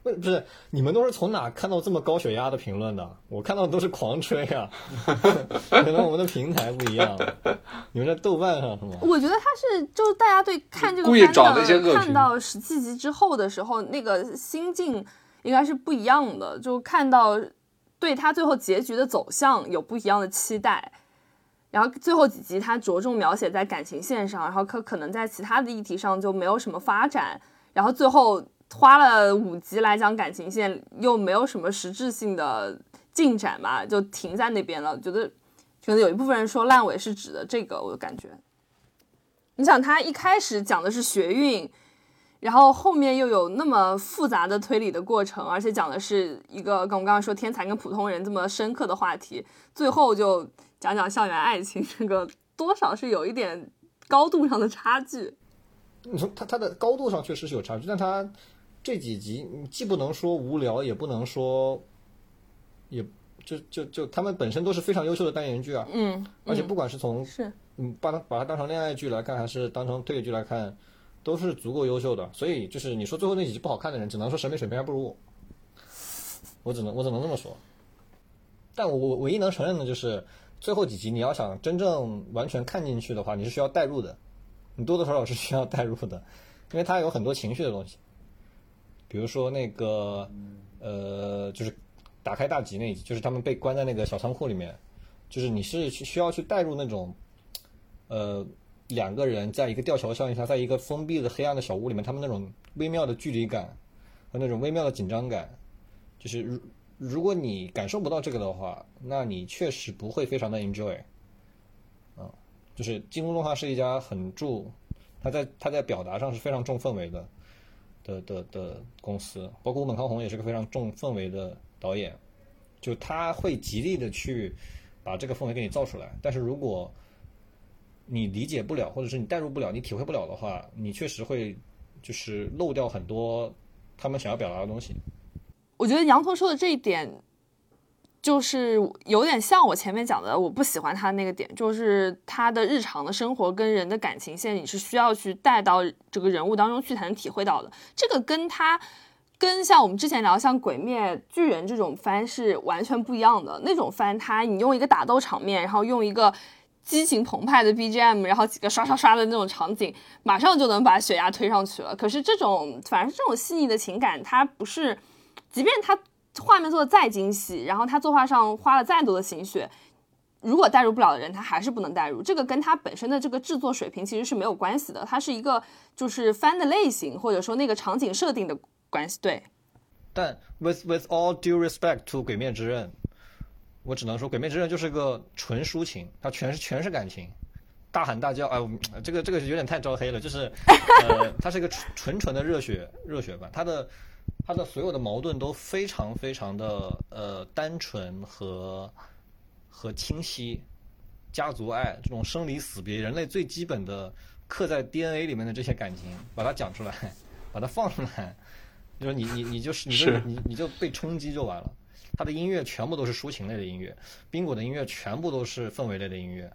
不不是，你们都是从哪看到这么高血压的评论的？我看到的都是狂吹啊，可能我们的平台不一样。你们在豆瓣上是吗？我觉得他是，就是大家对看这个番的看到十七集之后的时候，那个心境应该是不一样的。就看到对他最后结局的走向有不一样的期待。然后最后几集他着重描写在感情线上，然后可可能在其他的议题上就没有什么发展。然后最后。花了五集来讲感情线，又没有什么实质性的进展嘛，就停在那边了。觉得觉得有一部分人说烂尾是指的这个，我感觉。你想，他一开始讲的是学运，然后后面又有那么复杂的推理的过程，而且讲的是一个跟我们刚刚说天才跟普通人这么深刻的话题，最后就讲讲校园爱情，这个多少是有一点高度上的差距。你说它它的高度上确实是有差距，但它这几集你既不能说无聊，也不能说，也就就就他们本身都是非常优秀的单元剧啊，嗯，而且不管是从是嗯把它把它当成恋爱剧来看，还是当成推理剧来看，都是足够优秀的。所以就是你说最后那几集不好看的人，只能说审美水平还不如我，我只能我只能这么说。但我我唯一能承认的就是最后几集，你要想真正完全看进去的话，你是需要代入的，你多多少少是需要代入的，因为它有很多情绪的东西，比如说那个呃，就是打开大吉那一集，就是他们被关在那个小仓库里面，就是你是需需要去带入那种，呃，两个人在一个吊桥效应下，在一个封闭的黑暗的小屋里面，他们那种微妙的距离感和那种微妙的紧张感，就是如果你感受不到这个的话，那你确实不会非常的 enjoy。啊，就是京东动画是一家很注，它在它在表达上是非常重氛围的的的的公司，包括吴本康弘也是个非常重氛围的导演，就他会极力的去把这个氛围给你造出来。但是如果你理解不了，或者是你代入不了，你体会不了的话，你确实会就是漏掉很多他们想要表达的东西。我觉得羊驼说的这一点，就是有点像我前面讲的，我不喜欢他那个点，就是他的日常的生活跟人的感情线，你是需要去带到这个人物当中去才能体会到的。这个跟他跟像我们之前聊像《鬼灭巨人》这种番是完全不一样的。那种番，它你用一个打斗场面，然后用一个激情澎湃的 BGM，然后几个刷刷刷的那种场景，马上就能把血压推上去了。可是这种反而是这种细腻的情感，它不是。即便他画面做的再精细，然后他作画上花了再多的心血，如果代入不了的人，他还是不能代入。这个跟他本身的这个制作水平其实是没有关系的，它是一个就是番的类型或者说那个场景设定的关系。对。但 with with all due respect to《鬼灭之刃》，我只能说，《鬼灭之刃》就是一个纯抒情，它全是全是感情，大喊大叫，哎，这个这个有点太招黑了，就是呃，它是一个纯纯纯的热血热血版，它的。他的所有的矛盾都非常非常的呃单纯和和清晰，家族爱这种生离死别，人类最基本的刻在 DNA 里面的这些感情，把它讲出来，把它放出来，就是你你你就是你就你你就被冲击就完了。他的音乐全部都是抒情类的音乐，冰果的音乐全部都是氛围类的音乐，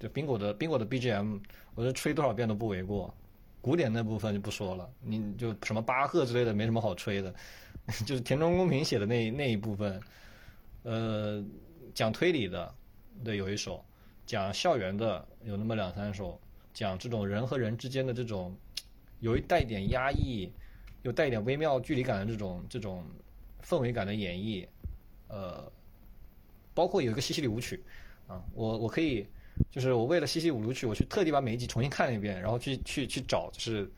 就冰果的冰果的 BGM，我觉得吹多少遍都不为过。古典那部分就不说了，你就什么巴赫之类的没什么好吹的，就是田中公平写的那那一部分，呃，讲推理的，对，有一首，讲校园的有那么两三首，讲这种人和人之间的这种，有一带一点压抑，又带一点微妙距离感的这种这种氛围感的演绎，呃，包括有一个西西里舞曲，啊，我我可以。就是我为了《西西五录曲》，我去特地把每一集重新看了一遍，然后去去去找，就是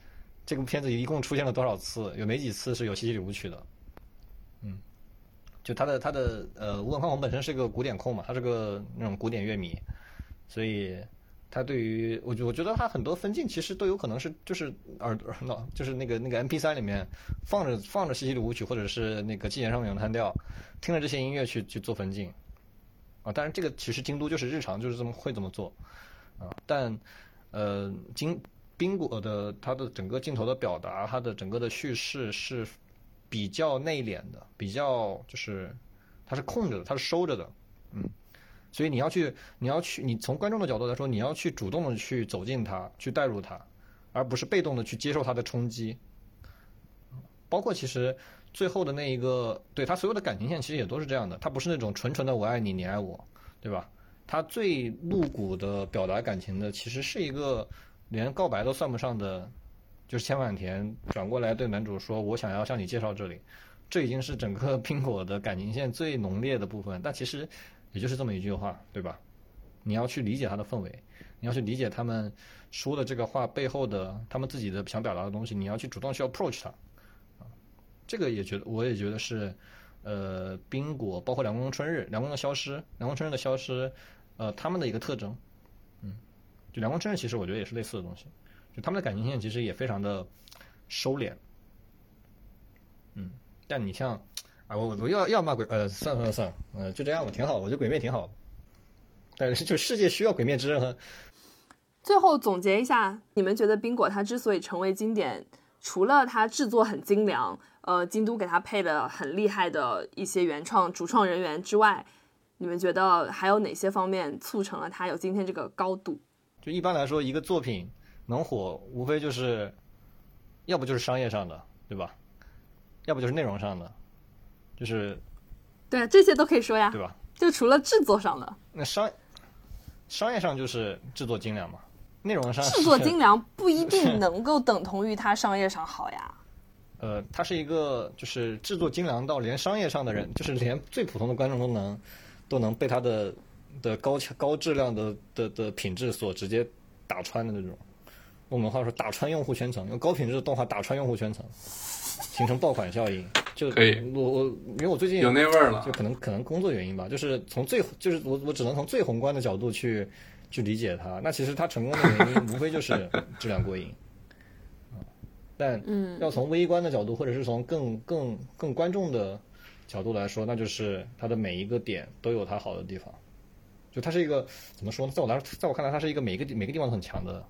这部片子一共出现了多少次，有哪几次是有《西西里舞曲》的。嗯，就他的他的呃，吴文康弘本身是个古典控嘛，他是个那种古典乐迷，所以他对于我我觉得他很多分镜其实都有可能是就是耳耳脑就是那个那个 M P 三里面放着放着《西西里舞曲》或者是那个《季节上的咏叹调》，听着这些音乐去去做分镜。啊，当然这个其实京都就是日常就是这么会这么做，啊，但，呃，京宾果的它的整个镜头的表达，它的整个的叙事是比较内敛的，比较就是它是空着的，它是收着的，嗯，所以你要去你要去你从观众的角度来说，你要去主动的去走进它，去带入它，而不是被动的去接受它的冲击，包括其实。最后的那一个，对他所有的感情线其实也都是这样的，他不是那种纯纯的我爱你，你爱我，对吧？他最露骨的表达感情的，其实是一个连告白都算不上的，就是千万田转过来对男主说：“我想要向你介绍这里。”这已经是整个苹果的感情线最浓烈的部分，但其实也就是这么一句话，对吧？你要去理解他的氛围，你要去理解他们说的这个话背后的他们自己的想表达的东西，你要去主动去 approach 他。这个也觉得，我也觉得是，呃冰果，包括凉宫春日，凉宫的消失，凉宫春日的消失，呃他们的一个特征，嗯，就凉宫春日其实我觉得也是类似的东西，就他们的感情线其实也非常的收敛，嗯，但你像啊我我要要骂鬼呃算了算了算了，呃就这样吧，挺好，我觉得鬼灭挺好，但是就世界需要鬼灭之刃和最后总结一下，你们觉得冰果它之所以成为经典，除了它制作很精良，呃，京都给他配了很厉害的一些原创主创人员之外，你们觉得还有哪些方面促成了他有今天这个高度？就一般来说，一个作品能火，无非就是，要不就是商业上的，对吧？要不就是内容上的，就是对，这些都可以说呀对。吧？就除了制作上的，那商商业上就是制作精良嘛，内容上制作精良不一定能够等同于它商业上好呀。呃，他是一个就是制作精良到连商业上的人，就是连最普通的观众都能都能被他的的高高质量的的的品质所直接打穿的那种。我们话说打穿用户圈层，用高品质的动画打穿用户圈层，形成爆款效应。就可以我我因为我最近有那味儿了就。可能可能工作原因吧，就是从最就是我我只能从最宏观的角度去去理解它。那其实它成功的原因无非就是质量过硬，啊，但嗯要从微观的角度，或者是从更更更观众的角度来说，那就是它的每一个点都有它好的地方。就它是一个怎么说呢？在我来，在我看来，它是一个每个地每个地方都很强的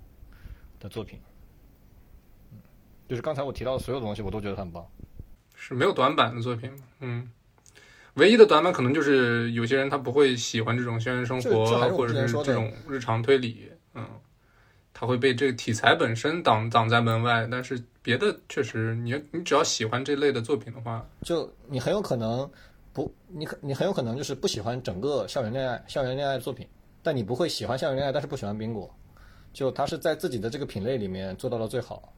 的作品。嗯，就是刚才我提到的所有东西，我都觉得它很棒。是没有短板的作品，嗯，唯一的短板可能就是有些人他不会喜欢这种校园生活或者是这种日常推理，嗯，他会被这个题材本身挡挡在门外。但是别的确实，你你只要喜欢这类的作品的话，就你很有可能不，你你很有可能就是不喜欢整个校园恋爱校园恋爱作品，但你不会喜欢校园恋爱，但是不喜欢冰果，就他是在自己的这个品类里面做到了最好。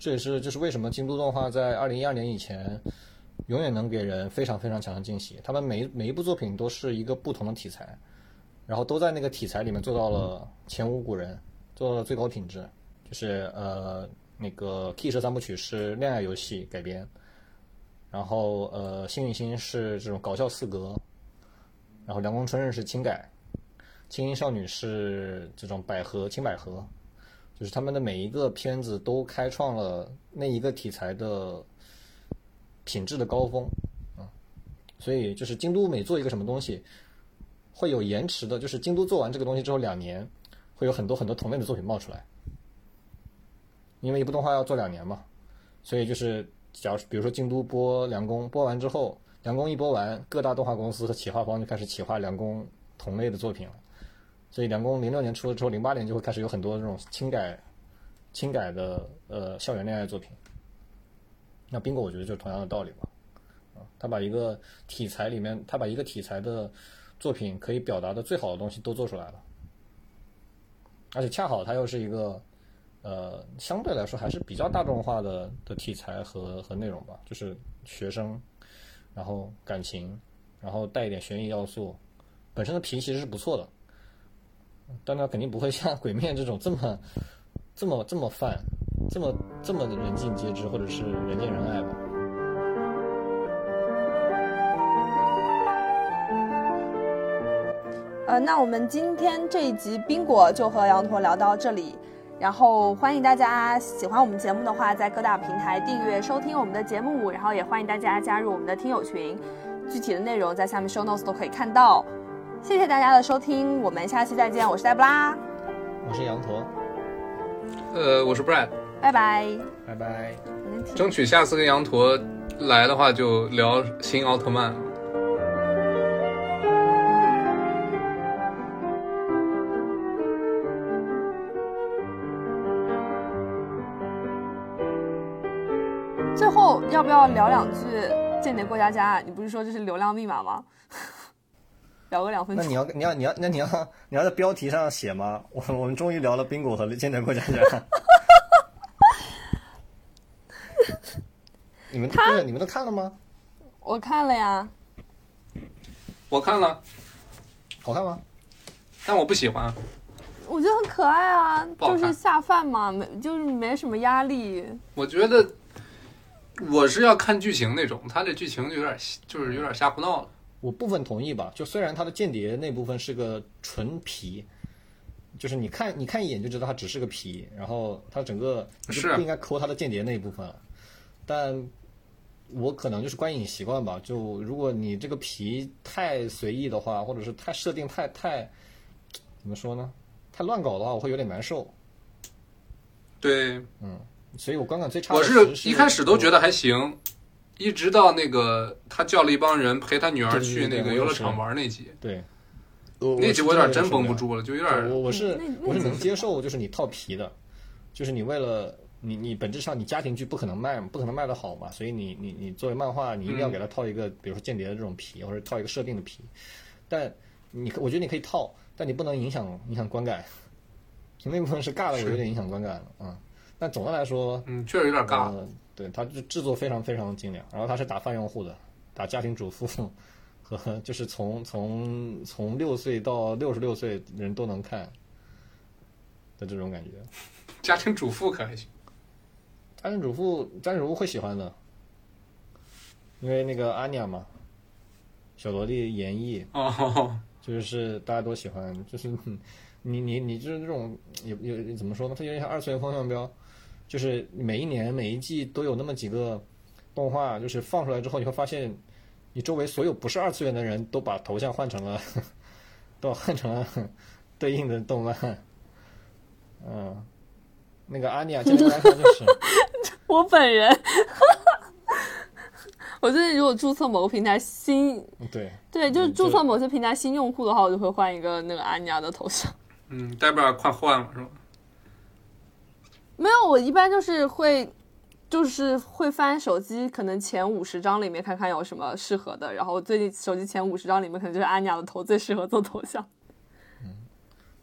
这也是就是为什么京都动画在二零一二年以前永远能给人非常非常强的惊喜。他们每每一部作品都是一个不同的题材，然后都在那个题材里面做到了前无古人，做到了最高品质。就是呃那个 Key 社三部曲是恋爱游戏改编，然后呃幸运星是这种搞笑四格，然后凉宫春日是轻改，轻音少女是这种百合轻百合，就是他们的每一个片子都开创了那一个题材的品质的高峰啊，所以就是京都每做一个什么东西，会有延迟的，就是京都做完这个东西之后两年，会有很多很多同类的作品冒出来，因为一部动画要做两年嘛，所以就是假如比如说京都播凉宫，播完之后，凉宫一播完，各大动画公司和企划方就开始企划凉宫同类的作品了。所以凉宫零六年出了之后，零八年就会开始有很多这种轻改、轻改的呃校园恋爱作品。那冰果我觉得就是同样的道理吧，啊，他把一个题材里面，他把一个题材的作品可以表达的最好的东西都做出来了，而且恰好他又是一个呃相对来说还是比较大众化的的题材和和内容吧，就是学生，然后感情，然后带一点悬疑要素，本身的皮其实是不错的。但它肯定不会像《鬼面》这种这么、这么、这么泛、这么、这么人尽皆知，或者是人见人爱吧。呃，那我们今天这一集冰果就和羊驼聊到这里，然后欢迎大家喜欢我们节目的话，在各大平台订阅收听我们的节目，然后也欢迎大家加入我们的听友群，具体的内容在下面 show notes 都可以看到。谢谢大家的收听，我们下期再见，我是黛布拉，我是羊驼，呃，我是 Brad，拜拜。拜拜。争取下次跟羊驼来的话就聊新奥特曼。要不要聊两句《间谍过家家》？你不是说这是流量密码吗？聊个两分钟。那你要你要你要那你要你要在标题上写吗？我我们终于聊了冰果和间谍过家家。你们不是你们都看了吗？我看了呀，我看了，好看吗？但我不喜欢。我觉得很可爱啊，就是下饭嘛，没就是没什么压力。我觉得我是要看剧情那种，他这剧情就有点就是有点瞎胡闹了。我部分同意吧，就虽然他的间谍那部分是个纯皮，就是你看你看一眼就知道它只是个皮，然后他整个就是不应该抠他的间谍那一部分了。但我可能就是观影习惯吧，就如果你这个皮太随意的话，或者是太设定太太怎么说呢，太乱搞的话，我会有点难受。对，嗯，所以我观感最差的我是是一开始都觉得还行，一直到那个他叫了一帮人陪他女儿去那个游乐场玩那集，对，那集我有点真绷不住。了，就有点我我是我是能接受，就是你套皮的，就是你为了你你本质上你家庭剧不可能卖不可能卖得好嘛，所以你你你作为漫画，你一定要给他套一个，比如说间谍的这种皮，或者套一个设定的皮。但你我觉得你可以套，但你不能影响影响观感。那部分是尬的，我有点影响观感了啊、嗯。但总的来说，嗯，确实有点尬。呃，对，它制制作非常非常精良，然后它是打泛用户的，打家庭主妇和就是从从从六岁到六十六岁人都能看的这种感觉。家庭主妇可还行，家庭主妇，家庭主妇会喜欢的，因为那个阿尼亚嘛，小萝莉演绎哦，就是大家都喜欢，就是你你你就是这种有有怎么说呢？它有点像二次元风向标，就是每一年每一季都有那么几个动画，就是放出来之后，你会发现你周围所有不是二次元的人都把头像换成了，都换成了 对应的动漫。嗯，那个阿尼亚，简单来说就是，我本人，我最近如果注册某个平台新，对，对，就是注册某些平台新用户的话，我就会换一个那个阿尼亚的头像。嗯，代表快换了是吧？没有，我一般就是会，就是会翻手机，可能前五十张里面看看有什么适合的，然后最近手机前五十张里面可能就是安妮亚的头最适合做头像。嗯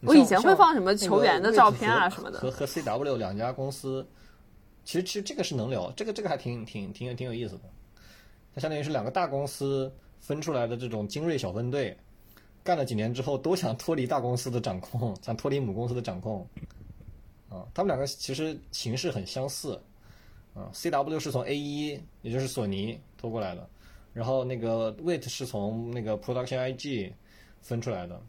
我以前会放什么球员的照片啊什么的和和 CW 两家公司，其实其实这个是能聊，这个这个还挺挺挺有挺有意思的。它相当于是两个大公司分出来的这种精锐小分队，干了几年之后都想脱离大公司的掌控，想脱离母公司的掌控。啊，他们两个其实形式很相似。啊，CW 是从 A 一，也就是索尼拖过来的，然后那个 Wait 是从那个 Production IG 分出来的。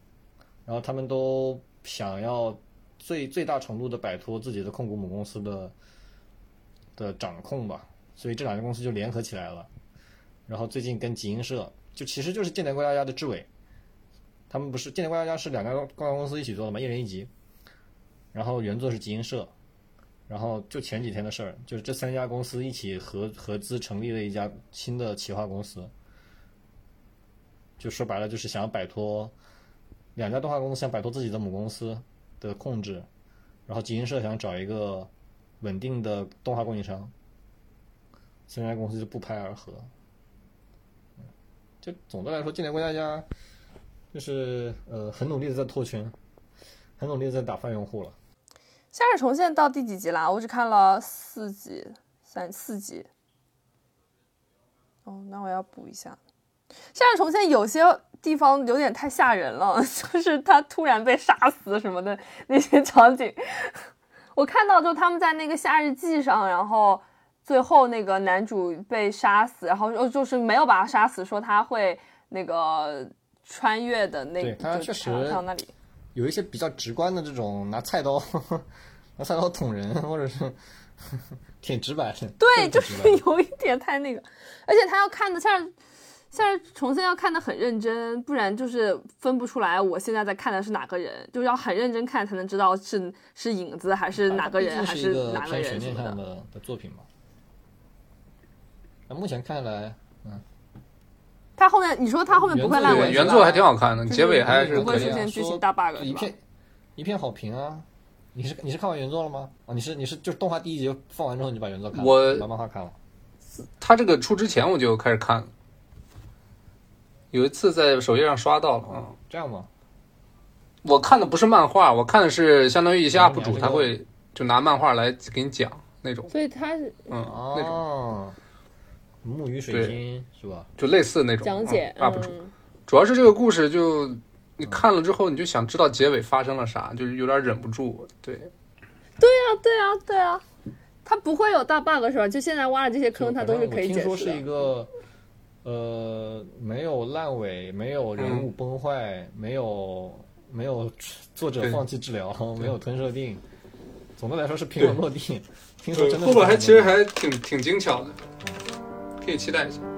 然后他们都想要最最大程度的摆脱自己的控股母公司的的掌控吧，所以这两家公司就联合起来了。然后最近跟集英社，就其实就是《间谍过家家》的志伟，他们不是《间谍过家家》是两家公公司一起做的嘛，一人一集。然后原作是集英社，然后就前几天的事儿，就是这三家公司一起合合资成立了一家新的企划公司，就说白了就是想要摆脱。两家动画公司想摆脱自己的母公司的控制，然后集英社想找一个稳定的动画供应商，三家公司就不拍而合。就总的来说，《间谍过家家》就是呃很努力的在拓圈，很努力的在打泛用户了。《夏日重现》到第几集啦？我只看了四集，三四集。哦，那我要补一下。《夏日重现》有些地方有点太吓人了，就是他突然被杀死什么的那些场景，我看到就他们在那个夏日祭上，然后最后那个男主被杀死，然后又就是没有把他杀死，说他会那个穿越的那对他就确实那里。有一些比较直观的这种拿菜刀 拿菜刀捅人，或者是 挺直白的。对，就是有一点太那个，而且他要看的像是像是重新要看的很认真，不然就是分不出来我现在在看的是哪个人，就是要很认真看才能知道是是影子还是哪个人还是哪个人什么的。念上的的作品嘛。那目前看来，他后面你说他后面不会烂尾原作还挺好看的，结尾还是不会可以的。出现剧情大 bug？一片一片好评啊！你是你是看完原作了吗？啊，你是你是就是动画第一集放完之后你就把原作看了，我把漫画看了。他这个出之前我就开始看了，有一次在首页上刷到了啊。哦，这样吗？我看的不是漫画，我看的是相当于一些哦 UP 主他会就拿漫画来给你讲那种，所以他是嗯，那种哦，木鱼水对晶是吧？就类似那种讲解嗯 UP 主。嗯主要是这个故事就你看了之后，你就想知道结尾发生了啥，就是有点忍不住。对，对啊，对啊，对啊。它不会有大 bug 是吧？就现在挖的这些坑，它都是可以解我听说是一释的。个，呃，没有烂尾，没有人物崩坏，没有没有作者放弃治疗，没有吞设定。总的来说是平稳落地。听说真的是后边还平稳落地其实还挺挺精巧的，可以期待一下。